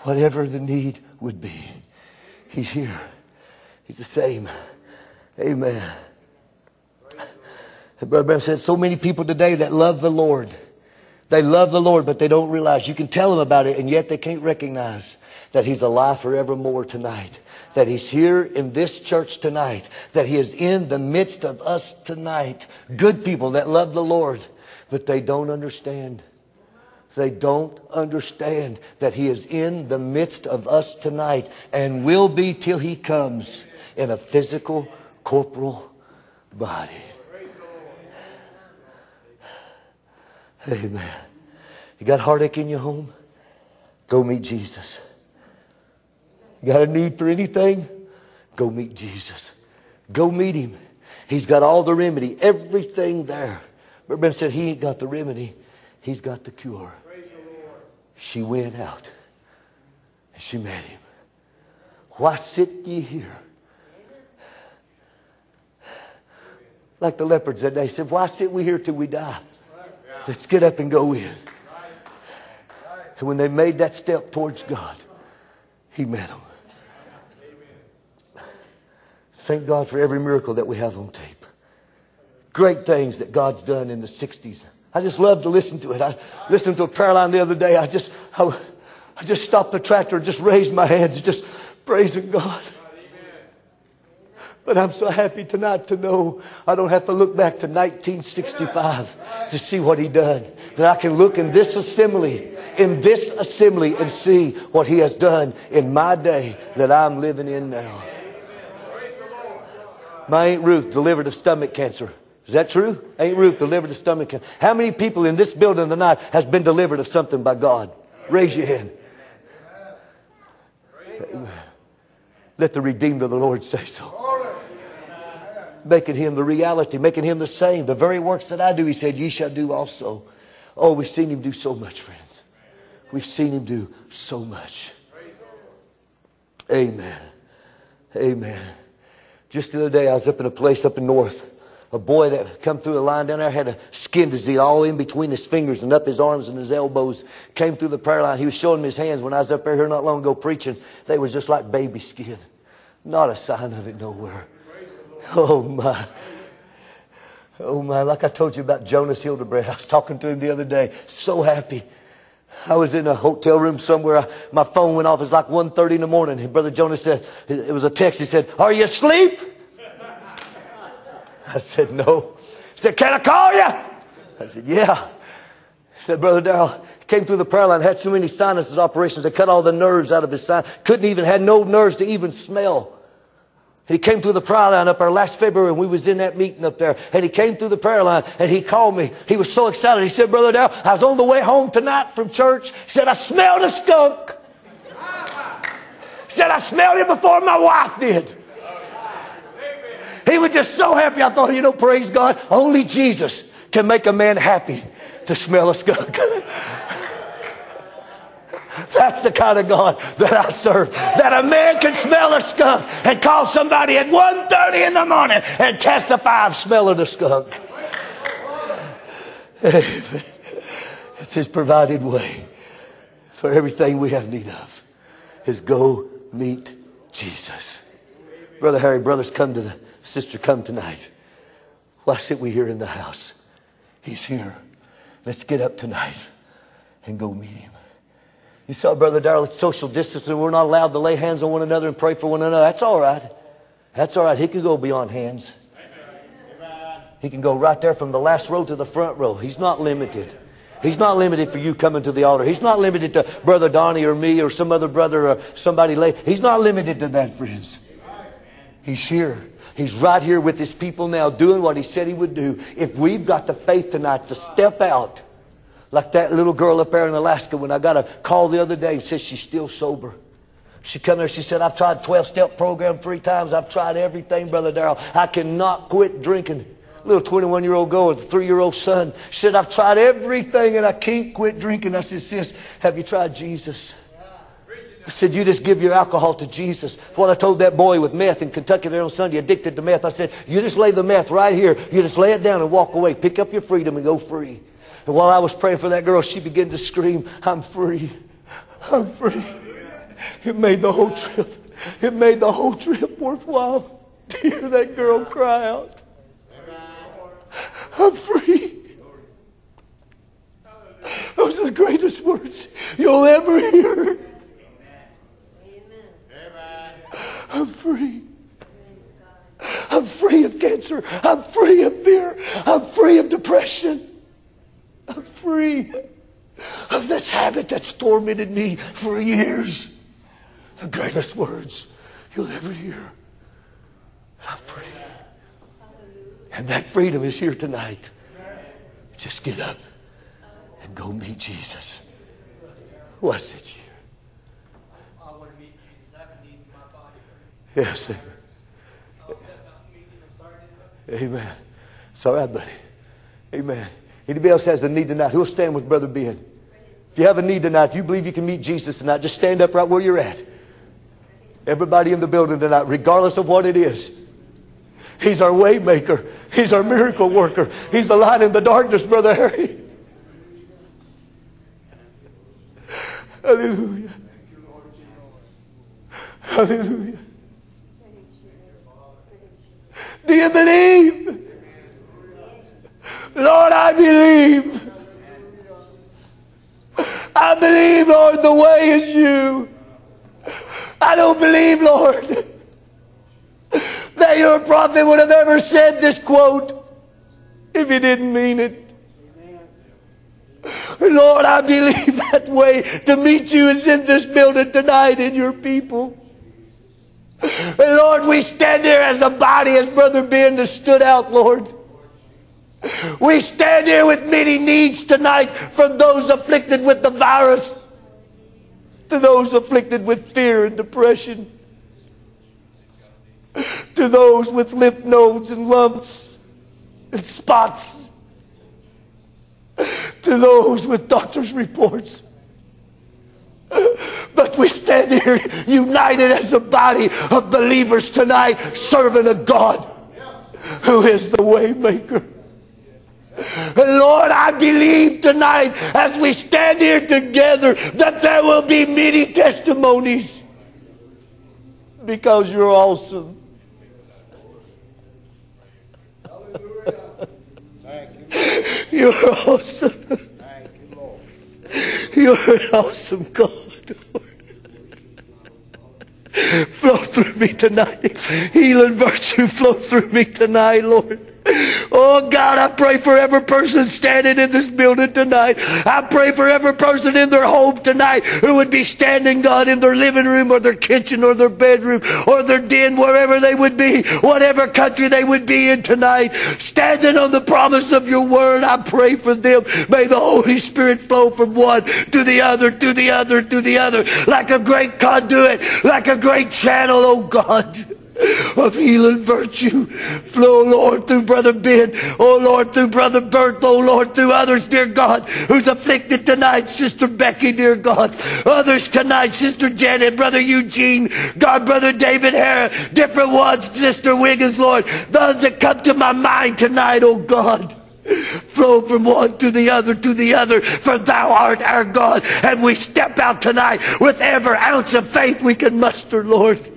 whatever the need would be. He's here. He's the same. Amen. Brother Branham said, so many people today that love the Lord They love the Lord, but they don't realize. You can tell them about it, and yet they can't recognize that He's alive forevermore tonight. That He's here in this church tonight. That He is in the midst of us tonight. Good people that love the Lord, but they don't understand. They don't understand that He is in the midst of us tonight and will be till He comes in a physical, corporal body. Amen. You got heartache in your home? Go meet Jesus. Got a need for anything? Go meet Jesus. Go meet him. He's got all the remedy, everything there. But Ben said he ain't got the remedy. He's got the cure. She went out and she met him. Why sit ye here? Like the leopards that day said, Why sit we here till we die? Let's get up and go in. And when they made that step towards God, He met them. Thank God for every miracle that we have on tape. Great things that God's done in the 60s. I just love to listen to it. I listened to a prayer line the other day. I just, I, I just stopped the tractor and just raised my hands, just praising God. But I'm so happy tonight to know I don't have to look back to 1965 to see what he done. That I can look in this assembly, in this assembly and see what he has done in my day that I'm living in now. My Aunt Ruth delivered of stomach cancer. Is that true? Aunt Ruth delivered of stomach cancer. How many people in this building tonight has been delivered of something by God? Raise your hand. Let the redeemed of the Lord say so making him the reality, making him the same. The very works that I do, he said, ye shall do also. Oh, we've seen him do so much, friends. We've seen him do so much. Amen. Amen. Just the other day, I was up in a place up in north. A boy that come through the line down there had a skin disease all in between his fingers and up his arms and his elbows. Came through the prayer line. He was showing me his hands when I was up there here not long ago preaching. They was just like baby skin. Not a sign of it nowhere. Oh my. Oh my. Like I told you about Jonas Hildebrandt. I was talking to him the other day. So happy. I was in a hotel room somewhere. My phone went off. It was like 1.30 in the morning. And Brother Jonas said, it was a text. He said, are you asleep? I said, no. He said, can I call you? I said, yeah. He said, Brother Darrell, came through the prayer line, had so many sinuses operations. They cut all the nerves out of his sinus. Couldn't even, had no nerves to even smell. He came through the prayer line up there last February and we was in that meeting up there. And he came through the prayer line and he called me. He was so excited. He said, Brother Dow, I was on the way home tonight from church. He said, I smelled a skunk. He said, I smelled it before my wife did. He was just so happy. I thought, you know, praise God, only Jesus can make a man happy to smell a skunk. That's the kind of God that I serve. That a man can smell a skunk and call somebody at 1.30 in the morning and testify of smelling a skunk. It's his provided way for everything we have need of. Is go meet Jesus. Brother Harry, brothers, come to the sister, come tonight. Why sit we here in the house? He's here. Let's get up tonight and go meet him. You saw, Brother Darrell, it's social distancing. We're not allowed to lay hands on one another and pray for one another. That's all right. That's all right. He can go beyond hands. He can go right there from the last row to the front row. He's not limited. He's not limited for you coming to the altar. He's not limited to Brother Donnie or me or some other brother or somebody lay. He's not limited to that, friends. He's here. He's right here with his people now doing what he said he would do. If we've got the faith tonight to step out like that little girl up there in Alaska when I got a call the other day and said she's still sober. She come there, she said, I've tried 12 step program three times. I've tried everything, Brother Darrell. I cannot quit drinking. Little 21 year old girl with a three year old son. She said, I've tried everything and I can't quit drinking. I said, sis, have you tried Jesus? I said, you just give your alcohol to Jesus. What I told that boy with meth in Kentucky there on Sunday, addicted to meth, I said, you just lay the meth right here. You just lay it down and walk away. Pick up your freedom and go free. And while I was praying for that girl, she began to scream, I'm free. I'm free. It made the whole trip, it made the whole trip worthwhile to hear that girl cry out. I'm free. Those are the greatest words you'll ever hear. I'm free. I'm free of cancer. I'm free of fear. I'm free of depression. I'm free of this habit that's tormented me for years. The greatest words you'll ever hear. I'm free. And that freedom is here tonight. Just get up and go meet Jesus. What's it here? I want to meet Jesus. I have a need my body. Yes. Amen. Right, buddy. Amen. Anybody else has a need tonight? Who'll stand with Brother Ben? If you have a need tonight, you believe you can meet Jesus tonight, just stand up right where you're at. Everybody in the building tonight, regardless of what it is. He's our way maker. He's our miracle worker. He's the light in the darkness, Brother Harry. Hallelujah. Hallelujah. Do you believe? Lord, I believe. I believe, Lord, the way is you. I don't believe, Lord, that your prophet would have ever said this quote if he didn't mean it. Lord, I believe that way to meet you is in this building tonight in your people. Lord, we stand here as a body, as Brother Ben has stood out, Lord. We stand here with many needs tonight from those afflicted with the virus to those afflicted with fear and depression, to those with lymph nodes and lumps and spots, to those with doctor's reports. But we stand here united as a body of believers tonight, serving a God who is the way maker. And Lord, I believe tonight as we stand here together that there will be many testimonies because you're awesome. Thank You're awesome. Thank You're an awesome God. Flow through me tonight. Healing virtue flow through me tonight, Lord. Oh God, I pray for every person standing in this building tonight. I pray for every person in their home tonight who would be standing, God, in their living room or their kitchen or their bedroom or their den, wherever they would be, whatever country they would be in tonight, standing on the promise of your word. I pray for them. May the Holy Spirit flow from one to the other, to the other, to the other, like a great conduit, like a great channel, oh God of healing virtue. Flow, Lord, through Brother Ben. Oh, Lord, through Brother Bert. Oh, Lord, through others, dear God, who's afflicted tonight. Sister Becky, dear God. Others tonight, Sister Janet, Brother Eugene, God, Brother David Hare, different ones, Sister Wiggins, Lord. Those that come to my mind tonight, oh God. Flow from one to the other to the other, for thou art our God. And we step out tonight with every ounce of faith we can muster, Lord.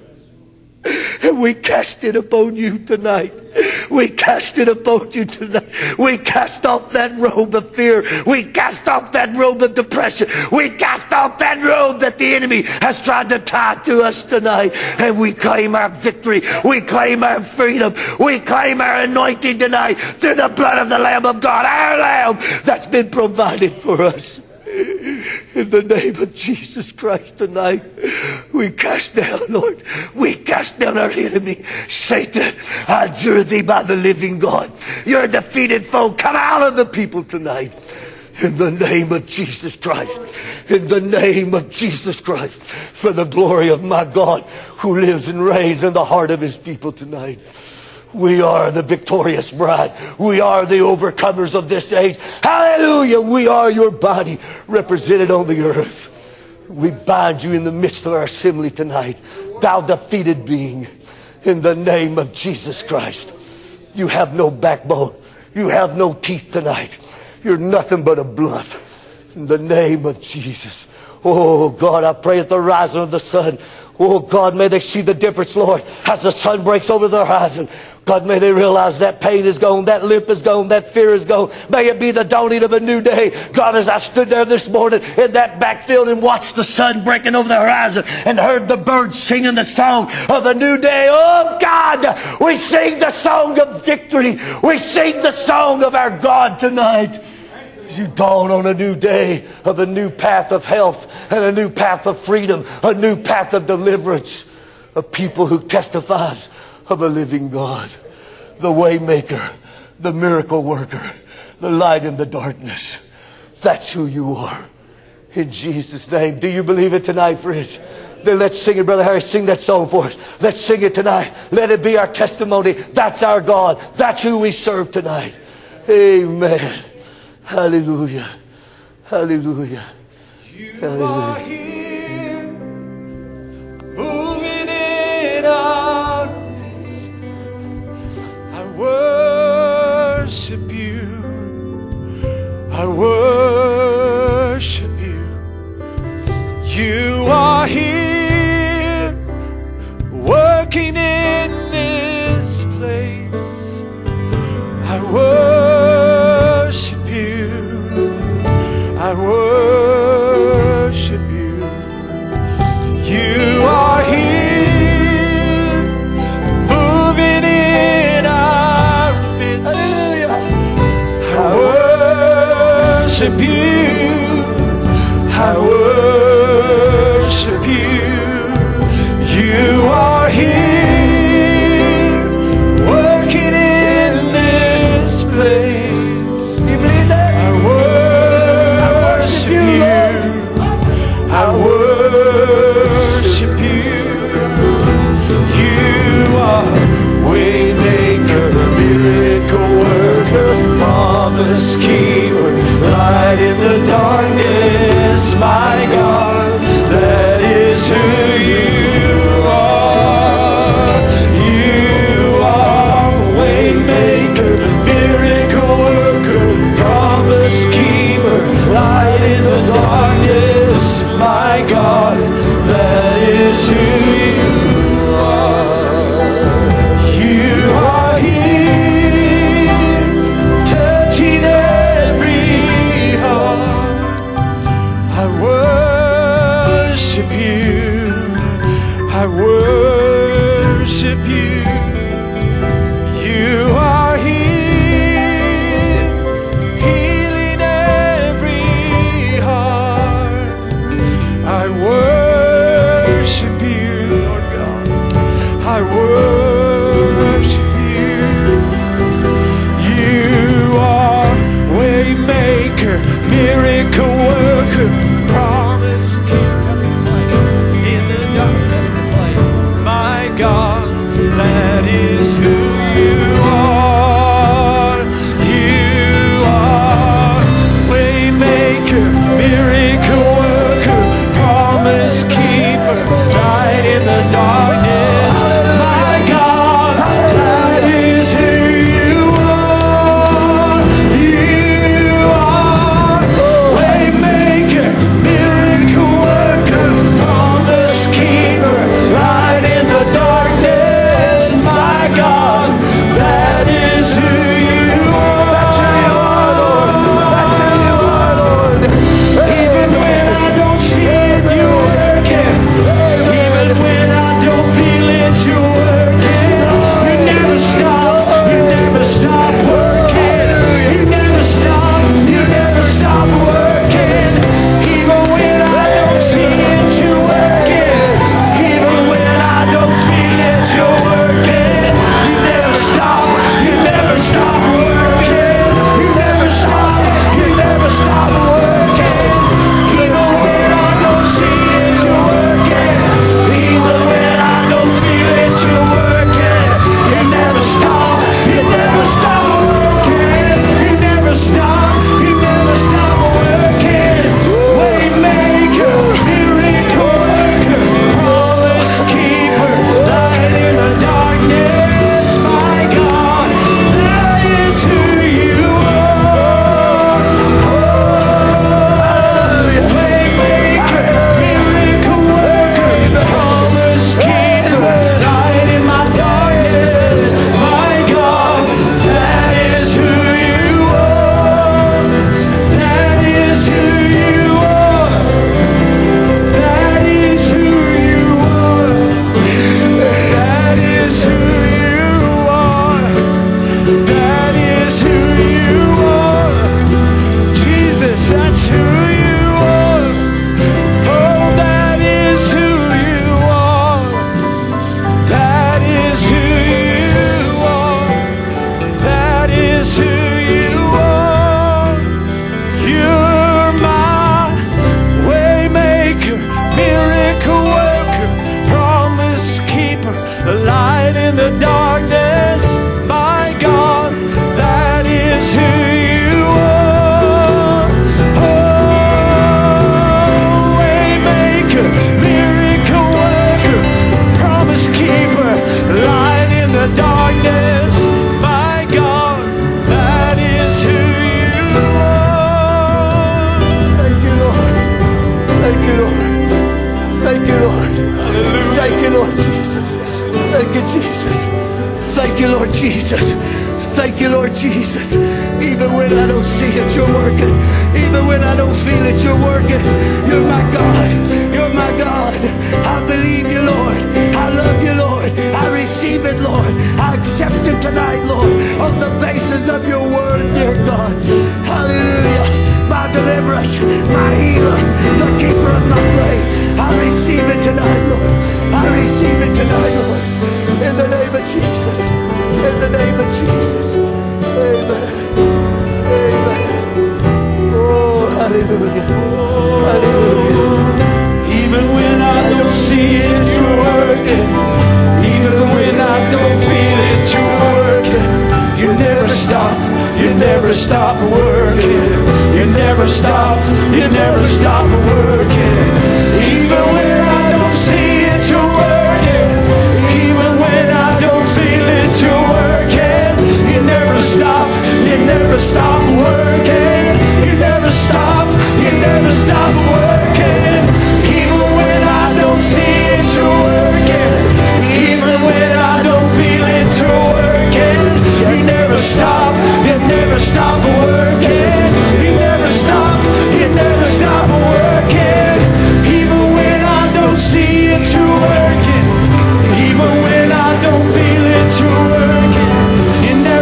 And we cast it upon you tonight. We cast it upon you tonight. We cast off that robe of fear. We cast off that robe of depression. We cast off that robe that the enemy has tried to tie to us tonight. And we claim our victory. We claim our freedom. We claim our anointing tonight through the blood of the Lamb of God, our Lamb that's been provided for us. In the name of Jesus Christ tonight, we cast down, Lord, we cast down our enemy. Satan, I adjure thee by the living God. You're a defeated foe. Come out of the people tonight. In the name of Jesus Christ. In the name of Jesus Christ. For the glory of my God who lives and reigns in the heart of his people tonight. We are the victorious bride. We are the overcomers of this age. Hallelujah. We are your body represented on the earth. We bind you in the midst of our assembly tonight, thou defeated being, in the name of Jesus Christ. You have no backbone. You have no teeth tonight. You're nothing but a bluff. In the name of Jesus. Oh God, I pray at the rising of the sun Oh God, may they see the difference, Lord, as the sun breaks over the horizon. God, may they realize that pain is gone, that limp is gone, that fear is gone. May it be the dawning of a new day. God, as I stood there this morning in that backfield and watched the sun breaking over the horizon and heard the birds singing the song of a new day. Oh God, we sing the song of victory. We sing the song of our God tonight. You dawn on a new day of a new path of health and a new path of freedom, a new path of deliverance, of people who testifies of a living God, the waymaker, the miracle worker, the light in the darkness. That's who you are. In Jesus' name. Do you believe it tonight, friends? Then let's sing it, Brother Harry. Sing that song for us. Let's sing it tonight. Let it be our testimony. That's our God. That's who we serve tonight. Amen. Hallelujah. Hallelujah. You are here, moving in our midst. I worship you. I worship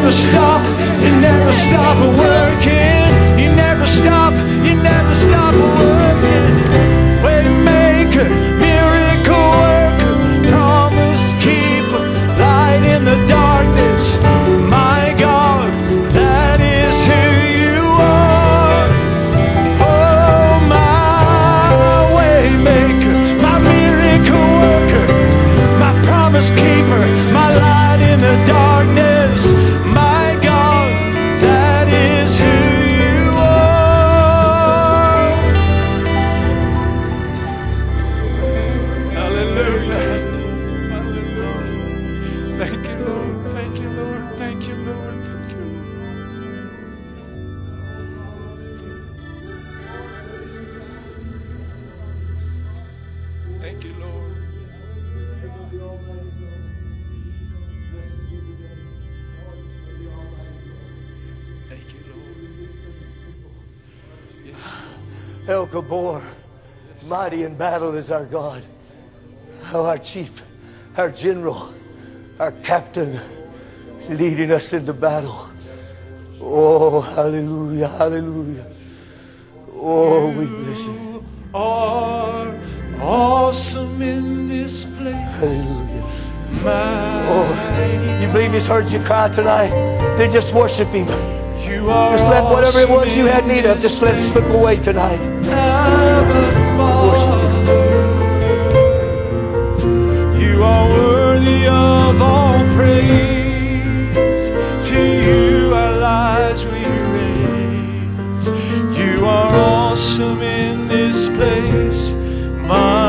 never stop, it never stop. battle is our God, oh, our chief, our general, our captain, leading us into battle. Oh, hallelujah, hallelujah. Oh, we bless you. are awesome in this place. Hallelujah. My oh, you believe He's heard you cry tonight? Then just worship Him. You are just let whatever it was you had need of, just let it slip away tonight. Worship You are worthy of all praise. To you our lives we raise. You are awesome in this place. My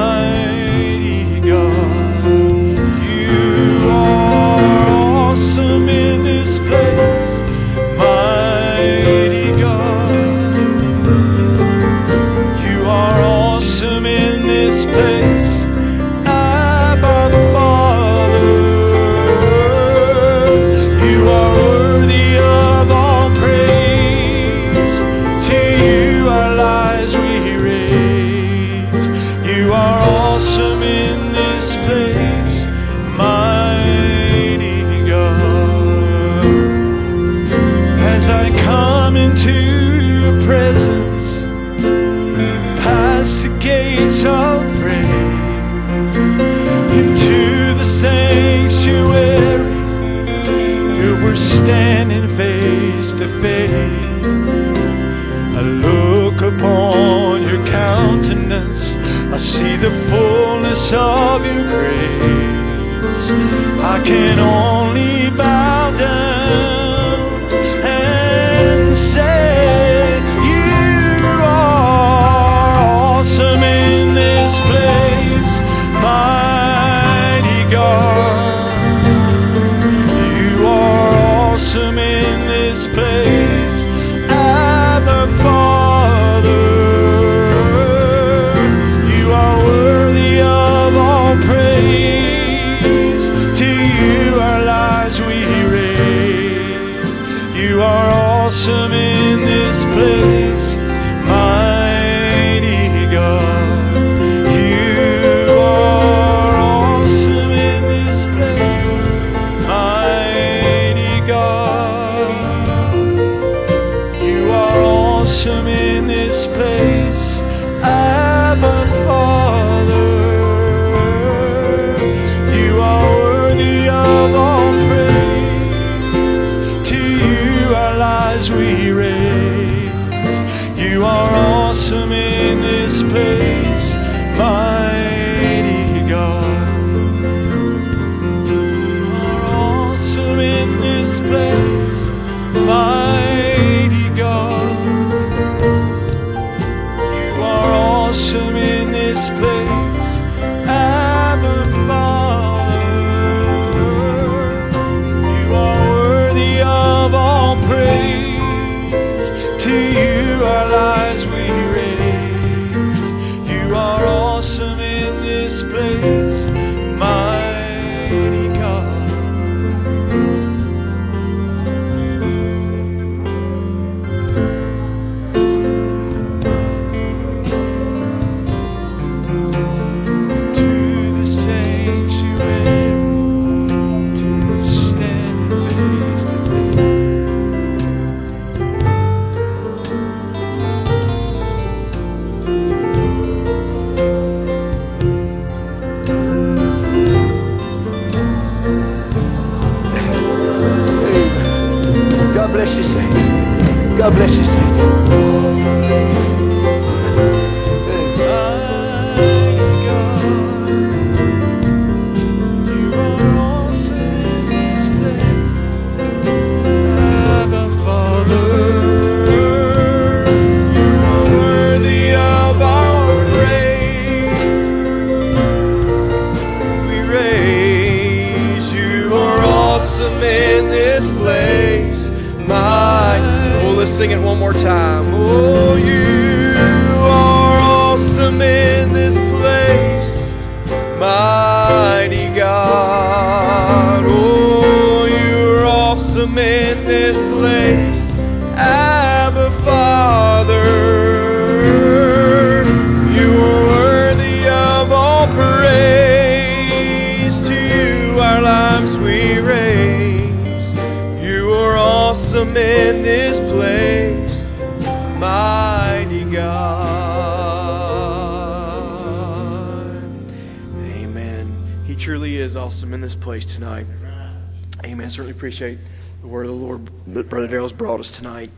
us tonight.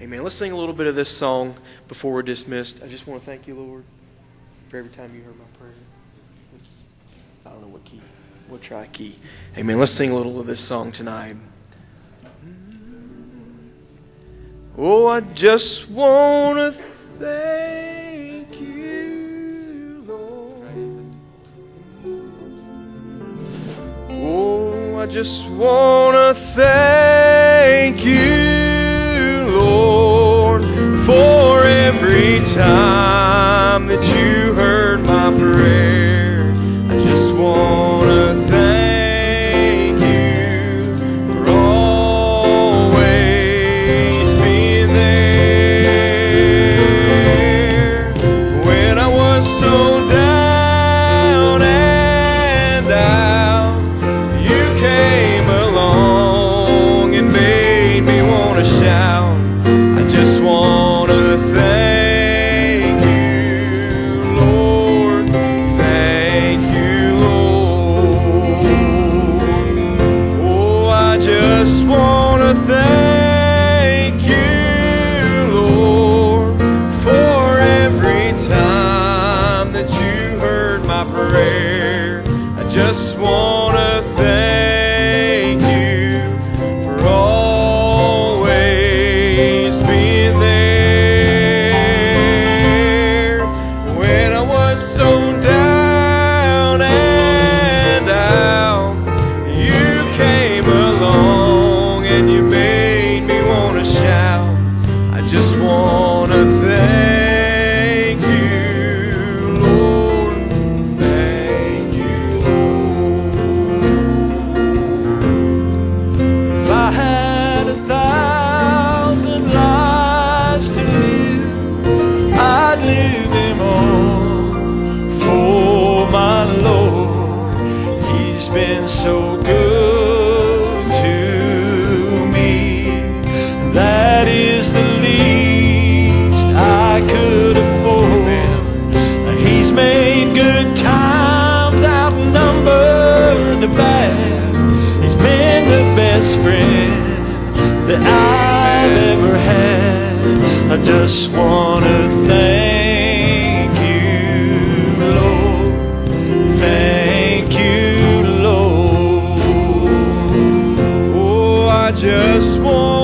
Amen. Let's sing a little bit of this song before we're dismissed. I just want to thank you, Lord, for every time you heard my prayer. It's, I don't know what key. We'll try key. Amen. Let's sing a little of this song tonight. Oh, I just want to thank you, Lord. Oh, I just want to thank you. time that you heard. Just want